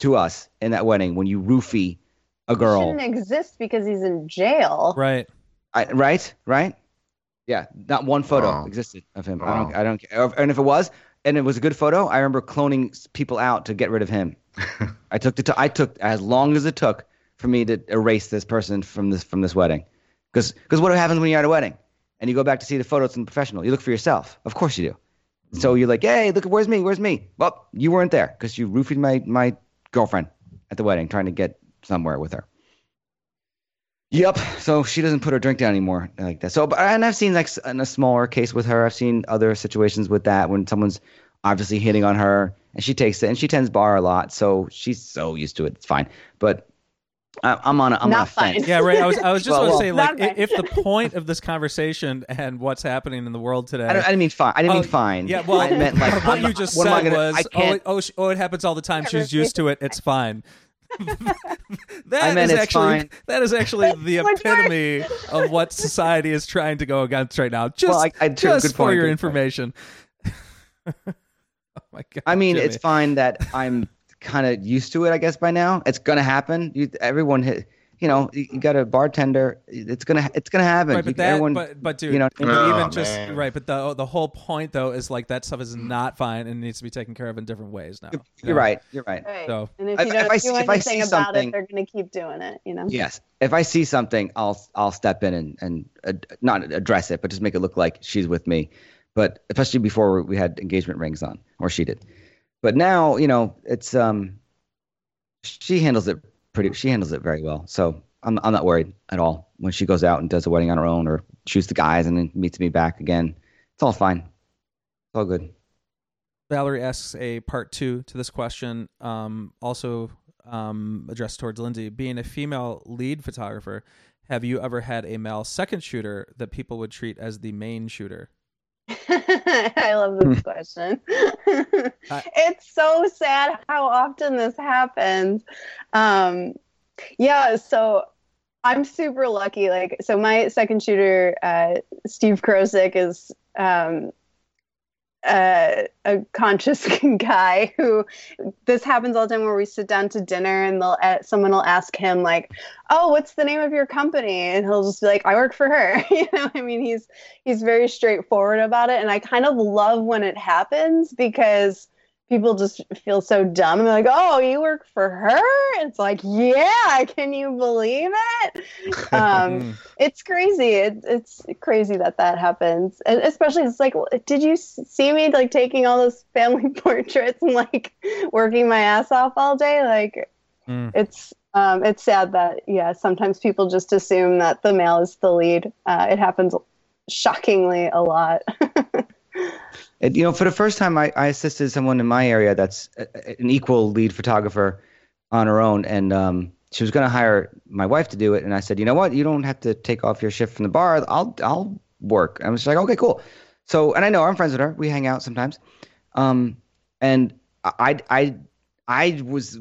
S3: to us in that wedding when you roofie a girl.
S4: He shouldn't exist because he's in jail.
S2: right.
S3: I, right, right. Yeah, not one photo
S5: Wow.
S3: existed of him. I don't, oh. I don't care. And if it was, and it was a good photo, I remember cloning people out to get rid of him. [laughs] I took the, t- I took as long as it took for me to erase this person from this from this wedding, because because what happens when you're at a wedding and you go back to see the photos in the professional? You look for yourself, of course you do. So you're like, hey, look, where's me? Where's me? Well, you weren't there because you roofied my my girlfriend at the wedding, trying to get somewhere with her. Yep. So she doesn't put her drink down anymore like that. So, but and I've seen like in a smaller case with her. I've seen other situations with that when someone's obviously hitting on her and she takes it and she tends bar a lot, so she's so used to it. It's fine. But I'm on a, I'm on a
S4: Not fine.
S3: fence.
S2: Yeah, right. I was I was just [laughs]
S3: Well,
S2: going to
S3: well,
S2: say like
S4: Not
S2: if the point of this conversation [laughs] and what's happening in the world today
S3: I, don't, I didn't mean fine. I didn't
S2: Oh,
S3: mean fine.
S2: Yeah, well,
S3: I meant like [laughs]
S2: what
S3: I'm-
S2: you just
S3: what
S2: said
S3: gonna-
S2: was,
S3: I
S2: oh,
S3: can't.
S2: it, oh, oh, it happens all the time.
S4: Yeah,
S2: She's used to it. It's fine. that
S3: I meant
S2: is
S3: it's
S2: actually
S3: fine.
S2: that is actually the epitome of what society is trying to go against right now. Just,
S3: Well, I- I- true,
S2: just
S3: good
S2: for
S3: point,
S2: your
S3: good
S2: information. oh my god!
S3: I mean,
S2: Jimmy.
S3: it's fine that I'm kind of used to it. I guess by now it's gonna happen. You, everyone hit. You know, you, you got a bartender. It's gonna it's gonna happen.
S2: Right, but
S3: You-
S2: that,
S3: everyone,
S2: but but dude,
S3: you know-
S2: but
S5: Oh,
S2: even just right, but the the whole point though is like that stuff is not fine and needs to be taken care of in different ways now. you
S3: you're
S2: know?
S3: right. You're right.
S4: Right.
S2: So-
S4: and if
S3: If-
S4: you
S3: if
S4: don't
S3: I
S4: do
S3: see- if I
S4: anything
S3: see
S4: about
S3: something-
S4: it, they're going to keep doing it. You know.
S3: Yes. If I see something, I'll I'll step in and and uh, not address it, but just make it look like she's with me. But especially before we had engagement rings on, or she did. But now, you know, it's um, she handles it pretty. She handles it very well. So I'm I'm not worried at all when she goes out and does a wedding on her own, or shoots the guys and then meets me back again. It's all fine. It's all good.
S2: Valerie asks a part two to this question. Um, also, um, addressed towards Lindsay. Being a female lead photographer, have you ever had a male second shooter that people would treat as the main shooter? [laughs]
S4: I love this question. [laughs] it's so sad how often this happens. Um, yeah, so I'm super lucky. Like, so my second shooter, uh, Steve Krosick, is um, uh, a conscious [laughs] guy who this happens all the time where we sit down to dinner and they'll uh, someone will ask him like oh what's the name of your company? And he'll just be like i work for her. [laughs] You know i mean he's he's very straightforward about it. And i kind of love when it happens because people just feel so dumb and like, "Oh, you work for her?" It's like, "Yeah, can you believe it?" [laughs] Um, it's crazy. It, it's crazy that that happens, and especially it's like, did you see me like taking all those family [laughs] portraits and like working my ass off all day? Like, mm. it's um, it's sad that yeah, sometimes people just assume that the male is the lead. Uh, it happens shockingly a lot. [laughs]
S3: And, you know, for the first time, I, I assisted someone in my area that's a, an equal lead photographer on her own, and um, she was going to hire my wife to do it. And I said, you know what, you don't have to take off your shift from the bar. I'll I'll work. I was like, okay, cool. So, and I know I'm friends with her. We hang out sometimes. Um, and I I I was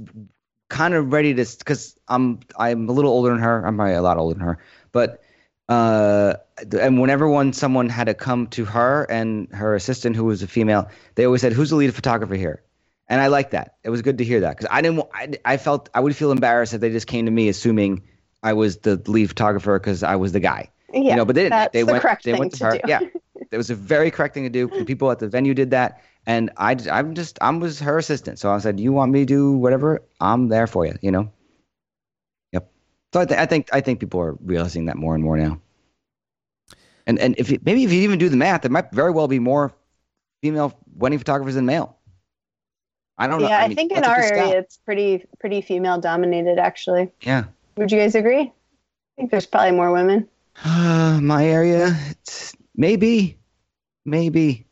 S3: kind of ready to because I'm I'm a little older than her. I'm probably a lot older than her, but uh, and whenever one someone had to come to her and her assistant, who was a female, they always said, "Who's the lead photographer here?" And I like that. It was good to hear that because I didn't. I, I felt I would feel embarrassed if they just came to me assuming I was the lead photographer because I was the guy.
S4: Yeah,
S3: you know, but they
S4: didn't.
S3: they
S4: the
S3: went.
S4: Correct
S3: they went
S4: to,
S3: her.
S4: Do.
S3: Yeah, [laughs] it was a very correct thing to do. The people at the venue did that, and I, I'm just, I was her assistant. So I said, "You want me to do whatever? I'm there for you." You know. Yep. So I, th- I think, I think people are realizing that more and more now. And and if you, maybe if you even do the math, there might very well be more female wedding photographers than male. I don't
S4: yeah,
S3: know.
S4: I,
S3: I, mean,
S4: think in our area it's pretty pretty female dominated actually.
S3: Yeah.
S4: Would you guys agree? I think there's probably more women.
S3: Uh, my area, it's maybe, maybe.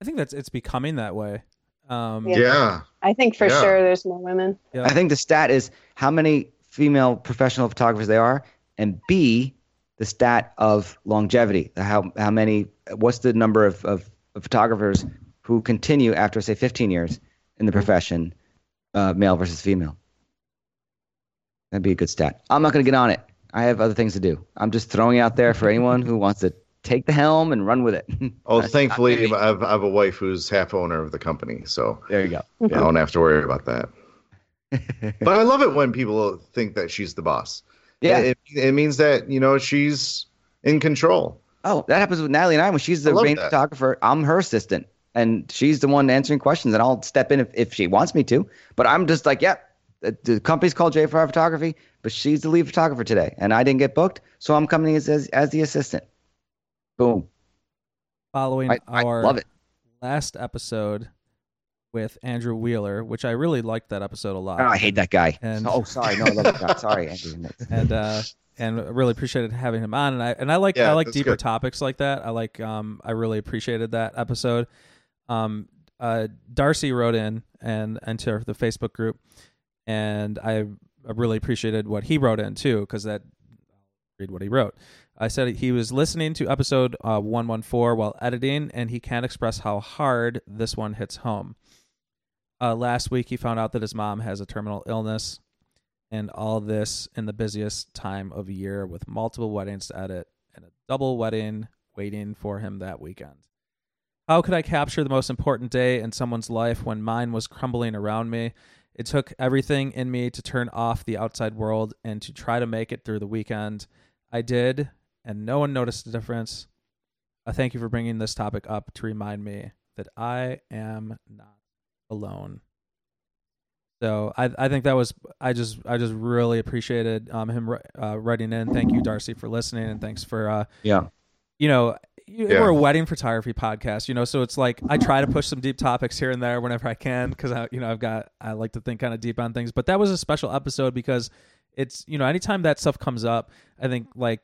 S2: I think that's it's becoming that way. Um,
S4: Yeah.
S5: Yeah.
S4: I think for
S5: Yeah.
S4: sure there's more women.
S2: yeah.
S3: I think the stat is how many female professional photographers there are, and B, the stat of longevity. How how many? What's the number of, of, of photographers who continue after say 15 years in the profession, uh, male versus female? That'd be a good stat. I'm not going to get on it. I have other things to do. I'm just throwing it out there for anyone who wants to take the helm and run with it. [laughs]
S5: Oh, thankfully, I've, I have a wife who's half owner of the company, so
S3: there you go.
S5: Yeah, I don't have to worry about that. But I love it when people think that she's the boss.
S3: Yeah.
S5: It, it means that, you know, she's in control.
S3: Oh, that happens with Natalie and I when she's the
S5: I love
S3: main photographer. I'm her assistant, and she's the one answering questions, and I'll step in if, if she wants me to. But I'm just like, yeah, the, the company's called J5 Photography, but she's the lead photographer today, and I didn't get booked, so I'm coming as as, as the assistant. Boom.
S2: Following
S3: I, I
S2: our
S3: love it.
S2: last episode with Andrew Wheeler, which I really liked that episode a lot.
S3: Oh, I hate that guy.
S2: And-
S3: oh, sorry, no, I love that guy. Sorry, Andrew. [laughs]
S2: and uh and really appreciated having him on and I and I like
S5: Yeah,
S2: I like deeper
S5: good.
S2: topics like that. I like um I really appreciated that episode. Um uh Darcy wrote in and into the Facebook group and I I really appreciated what he wrote in too cuz that read what he wrote. I said he was listening to episode uh, 114 while editing and he can't express how hard this one hits home. Uh, last week he found out that his mom has a terminal illness and all this in the busiest time of year with multiple weddings to edit and a double wedding waiting for him that weekend. How could I capture the most important day in someone's life when mine was crumbling around me? It took everything in me to turn off the outside world and to try to make it through the weekend. I did, and no one noticed the difference. I thank you for bringing this topic up to remind me that I am not alone. So I I think that was I just I just really appreciated um him uh, writing in. Thank you, Darcy, for listening, and thanks for uh
S3: Yeah.
S2: you know you-
S5: Yeah.
S2: we're a wedding photography podcast, you know, so it's like I try to push some deep topics here and there whenever I can because I you know I've got I like to think kind of deep on things. But that was a special episode because it's you know anytime that stuff comes up, I think like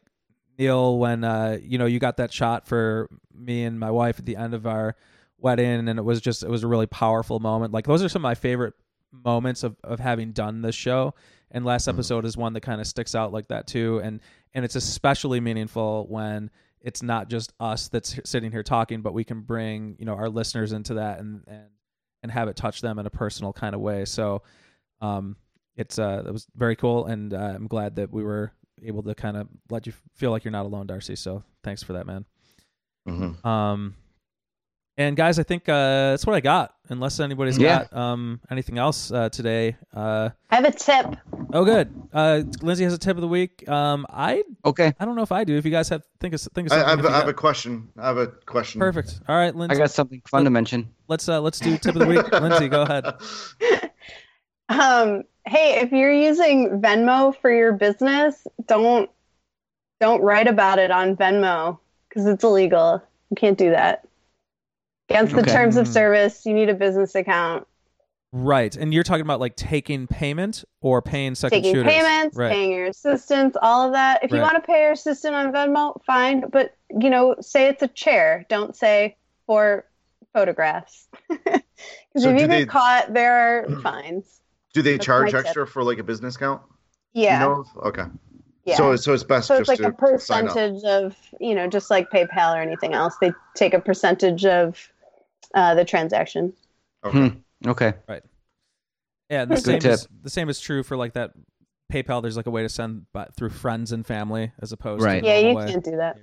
S2: Neal when uh you know you got that shot for me and my wife at the end of our wedding and it was just it was a really powerful moment. Like those are some of my favorite moments of of having done this show. And last
S5: Mm-hmm.
S2: episode is one that kind of sticks out like that too. And and it's especially meaningful when it's not just us that's sitting here talking, but we can bring you know our listeners into that and and and have it touch them in a personal kind of way. So, um, it's uh, it was very cool, and uh, I'm glad that we were able to kind of let you feel like you're not alone, Darcy. So, thanks for that, man.
S5: Mhm.
S2: Um, and guys, I think uh, that's what I got. Unless anybody's
S3: Yeah.
S2: got um anything else uh, today. Uh,
S4: I have a tip.
S2: oh, good. Uh, Lindsay has a tip of the week. Um, I
S3: Okay,
S2: I don't know if I do. If you guys have think of think of
S5: I,
S2: something.
S5: I, have, I have a question. I have a question.
S2: perfect. All right, Lindsay.
S3: I got something fun to mention.
S2: let's uh let's do tip of the week. [laughs] Lindsay, go ahead. [laughs]
S4: Um, hey, if you're using Venmo for your business, don't don't write about it on Venmo because it's illegal. You can't do that. Against the
S3: Okay.
S4: terms of
S2: Mm.
S4: service, you need a business account.
S2: Right, and you're talking about like taking payment or paying second
S4: Taking
S2: shooters.
S4: payments,
S2: right?
S4: paying your assistants, all of that. If you
S2: Right.
S4: want to pay your assistant on Venmo, fine. But you know, say it's a chair. Don't say for photographs. [laughs] Because
S5: So
S4: if
S5: do
S4: you
S5: they-
S4: caught, there are [clears throat] fines.
S5: Do they
S4: That's
S5: charge
S4: my tip.
S5: extra for like a business account?
S4: Yeah.
S5: You know? Okay.
S4: yeah.
S5: So so it's best
S4: So it's
S5: just
S4: like a
S5: to sign up.
S4: percentage of, you know, just like PayPal or anything else. They take a percentage of uh, the transaction.
S5: Okay.
S3: Hmm. Okay,
S2: Yeah, the same is the same is true for like that PayPal. There's like a way to send but through friends and family as opposed
S3: Right.
S2: to
S4: Yeah, you
S2: way.
S4: can't do that.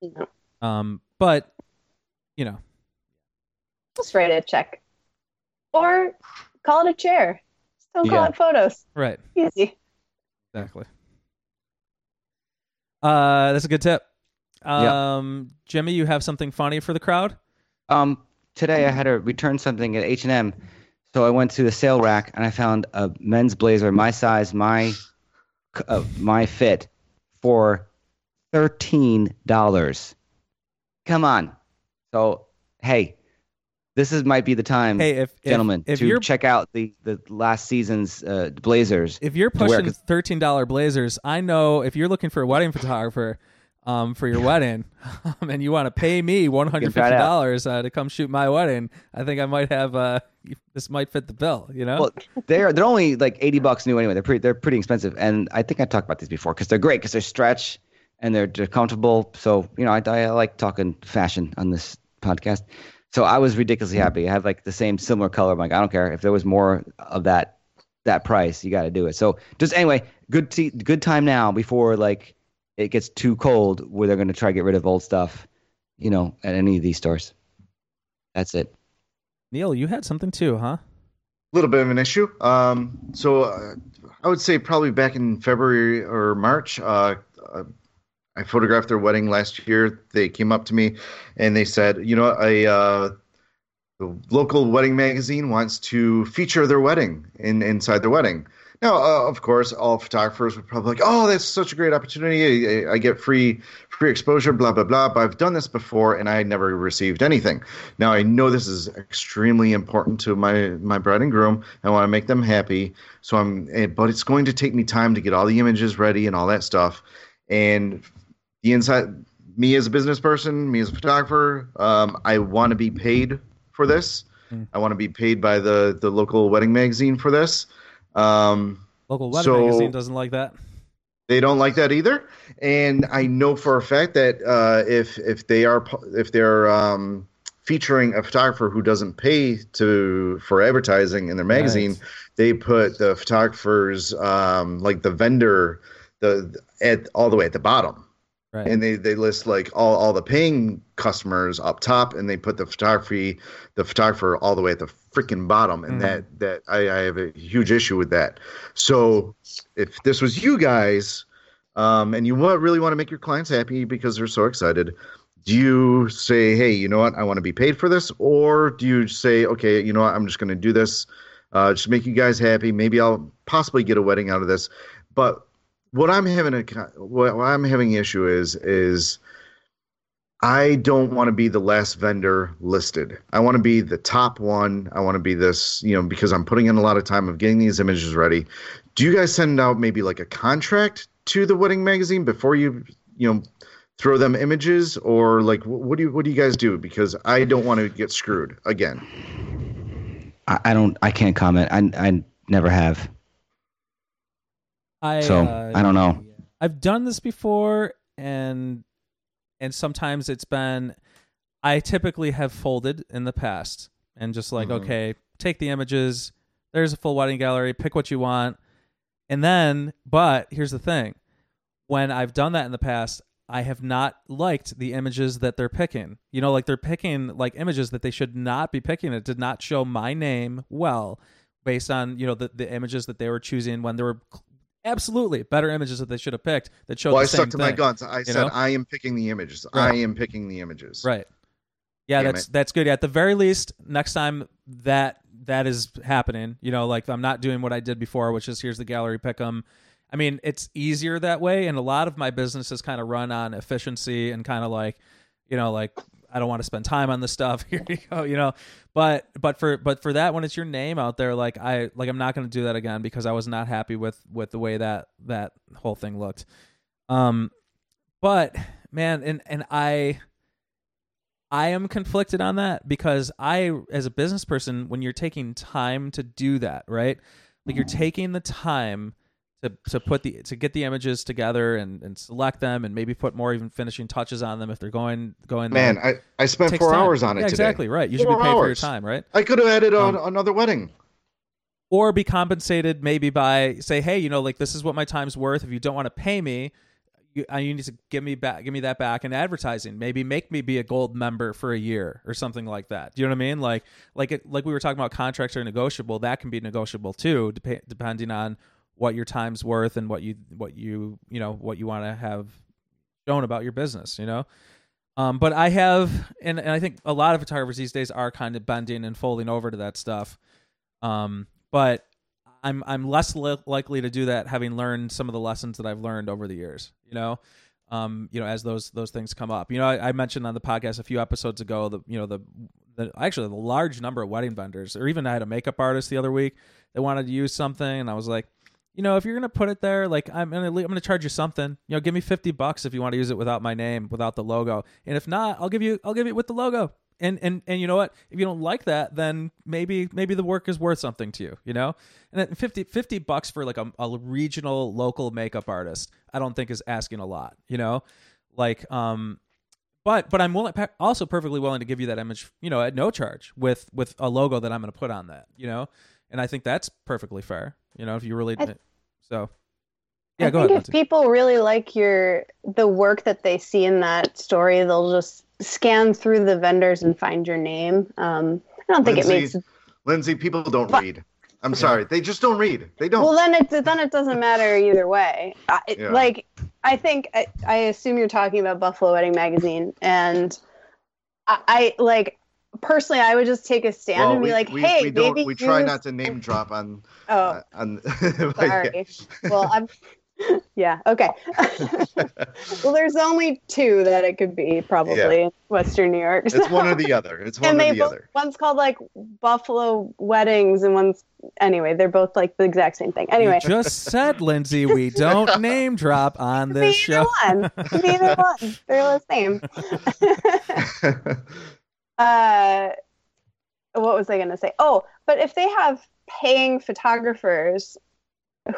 S4: You know,
S2: Um, but you know,
S4: just write a check, or call it a chair. Just don't call
S3: Yeah.
S4: it photos.
S2: right,
S4: Easy.
S2: exactly. Uh, that's a good tip.
S3: Yeah.
S2: Um, Jimmy, you have something funny for the crowd?
S3: Um, today I had to return something at H and M, so I went to the sale rack and I found a men's blazer, my size, my uh, my fit, for thirteen dollars. Come on, so hey, this is might be the time,
S2: Hey, if if-
S3: gentlemen,
S2: if,
S3: to
S2: you're
S3: check out the the last season's uh, blazers.
S2: if you're pushing
S3: wear,
S2: thirteen dollar blazers, I know if you're looking for a wedding photographer, um, for your wedding, [laughs] um, and you want to pay me one hundred
S3: try it
S2: fifty
S3: out.
S2: dollars uh, to come shoot my wedding, I think I might have uh, [laughs] this might fit the bill. You know,
S3: Well, they're they're only like eighty bucks new anyway. They're pretty they're pretty expensive, and I think I talked about these before because they're great because they're stretch and they're, they're comfortable. So you know, I, I like talking fashion on this podcast. So I was ridiculously happy. I have like the same similar color. I'm like, I don't care if there was more of that that price, you got to do it. So just anyway, good t- good time now before like it gets too cold where they're going to try to get rid of old stuff. You know, at any of these stores. That's it.
S2: Neal, you had something too, huh?
S5: A little bit of an issue. Um, so uh, I would say probably back in February or March, uh, uh, I photographed their wedding last year. They came up to me and they said, you know, a uh, the local wedding magazine wants to feature their wedding in inside their wedding. Now, uh, of course, all photographers would probably like, "Oh, that's such a great opportunity! I, I get free free exposure, blah blah blah." But I've done this before, and I never received anything. Now, I know this is extremely important to my my bride and groom. I want to make them happy, so I'm. eh, But it's going to take me time to get all the images ready and all that stuff, and the inside. Me as a business person, me as a photographer, um, I want to be paid for this.
S2: Mm.
S5: I want to be paid by the the local wedding magazine for this. Um,
S2: Local wedding
S5: So-
S2: magazine doesn't like that.
S5: they don't like that either, and I know for a fact that uh, if if they are if they're um, featuring a photographer who doesn't pay to for advertising in their magazine,
S2: Right.
S5: they put the photographers um, like the vendor the at all the way at the bottom
S2: Right.
S5: and they, they list like all, all the paying customers up top and they put the photography the photographer all the way at the freaking bottom and
S2: Mhm.
S5: that that I, I have a huge issue with that. So if this was you guys um, and you want, really want to make your clients happy because they're so excited do you say hey you know what? I want to be paid for this or do you say okay you know what? I'm just going to do this uh, just make you guys happy. Maybe i'll possibly get a wedding out of this. But what I'm having a what I'm having issue is is I don't want to be the last vendor listed. I want to be the top one. I want to be this, you know, because I'm putting in a lot of time of getting these images ready. Do you guys send out maybe like a contract to the wedding magazine before you, you know, throw them images or like what do you what do you guys do? Because I don't want to get screwed again.
S3: I don't. I can't comment. I I never have.
S2: I
S3: So,
S2: uh,
S3: I don't know.
S2: I've done this before, and and sometimes it's been. I typically have folded in the past and just like
S5: Mhm.
S2: okay, take the images. There's a full wedding gallery. Pick what you want, and then. But here's the thing: when I've done that in the past, I have not liked the images that they're picking. You know, like they're picking like images that they should not be picking. It did not show my name well based on you know the, the images that they were choosing when there were absolutely better images that they should have picked that showed
S5: well, I stuck to my guns. I said
S2: know?
S5: I am picking the images.
S2: Right.
S5: I am picking the images.
S2: Right. Yeah,
S5: Damn
S2: that's
S5: it.
S2: that's good. At the very least, next time that that is happening, you know, like I'm not doing what I did before, which is here's the gallery pick 'em. I mean, it's easier that way, and a lot of my businesses kind of run on efficiency and kind of like, you know, like I don't want to spend time on this stuff. [laughs] Here you go, you know. But but for but for that when it's your name out there, like I like I'm not going to do that again because I was not happy with with the way that that whole thing looked. Um, but man, and and I. I am conflicted on that because I, as a business person, when you're taking time to do that, right? Like you're taking the time to to put the to get the images together and, and select them and maybe put more even finishing touches on them if they're going going there.
S5: Man, I, I spent four
S2: time.
S5: hours on it
S2: Yeah, exactly right. You should be paid for your time, right?
S5: I could have added on
S2: Um,
S5: another wedding.
S2: or be compensated maybe by say hey you know like this is what my time's worth if you don't want to pay me you, uh, you need to give me back give me that back in advertising maybe make me be a gold member for a year or something like that do you know what i mean like like it like we were talking about contracts are negotiable that can be negotiable too dep- depending on what your time's worth and what you what you you know what you want to have shown about your business you know um, but I have, and, and I think a lot of photographers these days are kind of bending and folding over to that stuff. Um, but I'm I'm less li- likely to do that, having learned some of the lessons that I've learned over the years. You know, um, you know, as those those things come up. You know, I, I mentioned on the podcast a few episodes ago the you know the the actually the large number of wedding vendors, or even I had a makeup artist the other week that wanted to use something, and I was like. You know, if you're gonna put it there, like I'm gonna, I'm gonna charge you something. You know, give me fifty bucks if you want to use it without my name, without the logo. And if not, I'll give you, I'll give it with the logo. And and and you know what? If you don't like that then maybe maybe the work is worth something to you you know? And then 50, 50 bucks for like a, a regional local makeup artist i don't think is asking a lot you know? Like um but but i'm willing also perfectly willing to give you that image you know at no charge with with a logo that i'm going to put on that you know? And i think that's perfectly fair you know if you really
S4: I-
S2: so yeah
S4: I
S2: go
S4: think
S2: ahead
S4: if
S2: Lindsay.
S4: people really like your the work that they see in that story, they'll just scan through the vendors and find your name. Um, I don't think it
S5: Lindsay,
S4: makes.
S5: Lindsay, people don't
S4: But-
S5: read. I'm sorry, they just don't read. They don't.
S4: Well, then it then it doesn't matter either way. I,
S5: Yeah.
S4: Like I think I, I assume you're talking about Buffalo Wedding Magazine, and I, I like personally, I would just take a stand
S5: Well,
S4: and be
S5: we,
S4: like,
S5: we,
S4: "Hey,
S5: we don't.
S4: maybe
S5: We try not to name drop on. [laughs]
S4: Oh,
S5: uh, on but [laughs] yeah.
S4: sorry. well, I'm. [laughs] Yeah. Okay. well, there's only two that it could be, probably in Western New York.
S5: It's one or the other. It's one
S4: and
S5: or the
S4: both
S5: other.
S4: one's called like Buffalo Weddings, and one's anyway. They're both like the exact same thing. Anyway,
S2: you just said lindsay we don't name drop on this show.
S4: neither
S2: show
S4: one, neither one. They're the same. Uh, what was I going to say? Oh, but if they have paying photographers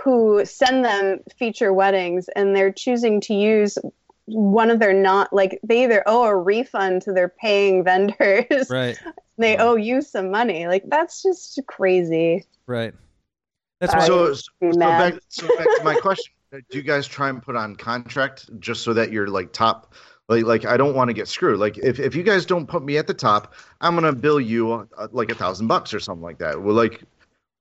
S4: who send them feature weddings and they're choosing to use one of their not like they either owe a refund to their paying [laughs] vendors
S2: right.
S4: they owe you some money. Like that's just crazy.
S2: Right. That's why
S5: so, so, so back, so back to my question: [laughs] Do you guys try and put on contract just so that you're like top? Like, like I don't want to get screwed. Like, if, if you guys don't put me at the top, I'm gonna bill you uh, like a thousand bucks or something like that. Well, like,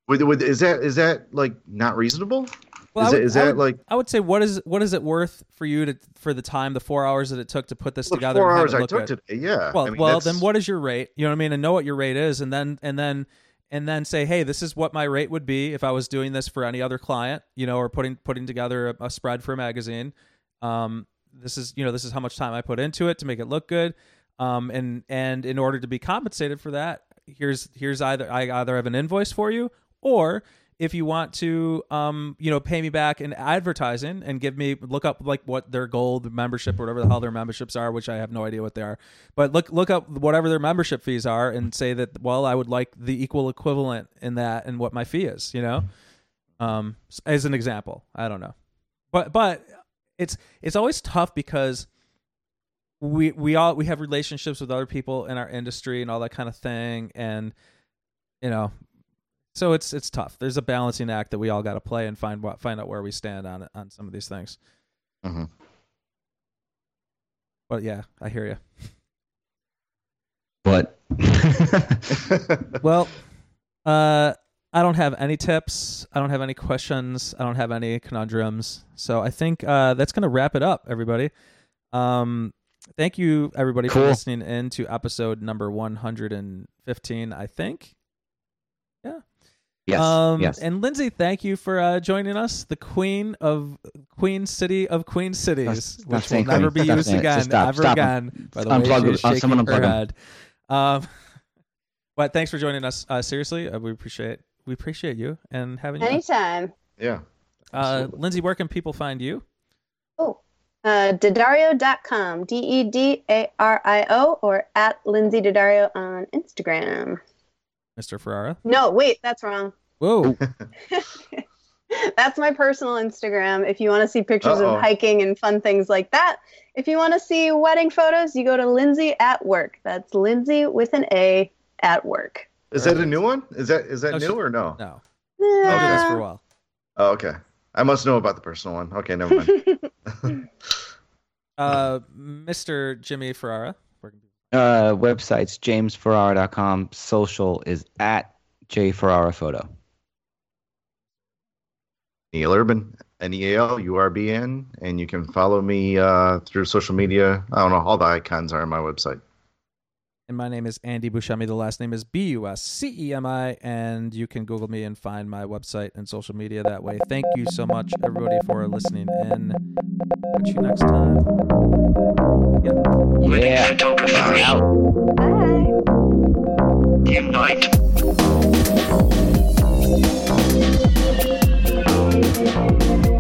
S5: with, with is that is that like not reasonable?
S2: Well,
S5: is,
S2: I
S5: it,
S2: would-
S5: is that
S2: would-
S5: like
S2: I would say what is what is it worth for you to for the time, the four hours that it took to put this
S5: look,
S2: together?
S5: four hours I took today? Yeah.
S2: Well,
S5: I mean,
S2: well,
S5: that's-
S2: then what is your rate? You know what I mean, and know what your rate is, and then and then and then say, hey, this is what my rate would be if I was doing this for any other client, you know, or putting putting together a, a spread for a magazine. Um, this is you know this is how much time I put into it to make it look good. Um, and and in order to be compensated for that, here's here's either I either have an invoice for you or if you want to, um, you know, pay me back in advertising and give me look up like what their gold membership or whatever the hell their memberships are, which I have no idea what they are. But look look up whatever their membership fees are and say that well, I would like the equal equivalent in that and what my fee is. You know, um, as an example. I don't know, but but it's it's always tough because we we all we have relationships with other people in our industry and all that kind of thing. And you know so it's it's tough. There's a balancing act that we all got to play and find what find out where we stand on on some of these things.
S5: Mhm.
S2: but yeah i hear you
S3: But [laughs]
S2: well uh i don't have any tips i don't have any questions i don't have any conundrums so i think uh that's gonna wrap it up everybody um thank you everybody for listening in to episode number 115 i think Yeah.
S3: yes,
S2: um,
S3: yes.
S2: And Lindsay, thank you for uh, joining us, the queen of Queen City of Queen Cities,
S3: stop
S2: which will never
S3: queen.
S2: be used
S3: saying
S2: again,
S3: stop.
S2: ever
S3: Stop.
S2: again. By the
S3: Unplug
S2: way, she's
S3: Uh, someone
S2: her
S3: unplug him.
S2: head. Um, [laughs] but thanks for joining us. Uh, seriously, uh, we appreciate we appreciate you and having you.
S4: Anytime.
S5: yeah.
S2: Uh. Lindsay, where can people find you?
S4: Oh, uh, Dedario.com, D E D A R I O, or at Lindsay Dedario on Instagram.
S2: Mr. Ferrara.
S4: No, wait, that's wrong.
S2: Whoa. [laughs] [laughs]
S4: That's my personal Instagram. If you want to see pictures
S5: Uh-oh.
S4: of hiking and fun things like that. If you want to see wedding photos, you go to Lindsay at work. That's Lindsay with an A at work.
S5: Is that a new one? Is that is that
S2: No,
S5: new
S2: she-
S5: or no?
S2: no. I'll do this for a while.
S5: Oh, okay. I must know about the personal one. Okay, never mind. [laughs]
S2: Uh, Mr. Jimmy Ferrara. Where can people-
S3: uh, website's jamesferrara.com. Social is at jferraraphoto.
S5: Neal Urban, N E A L U R B N, and you can follow me uh, through social media. I don't know, all the icons are on my website.
S2: And my name is Andy Buscemi. The last name is B U S C E M I. And you can Google me and find my website and social media that way. Thank you so much, everybody, for listening in. Catch you next time.
S3: Yeah.
S1: yeah.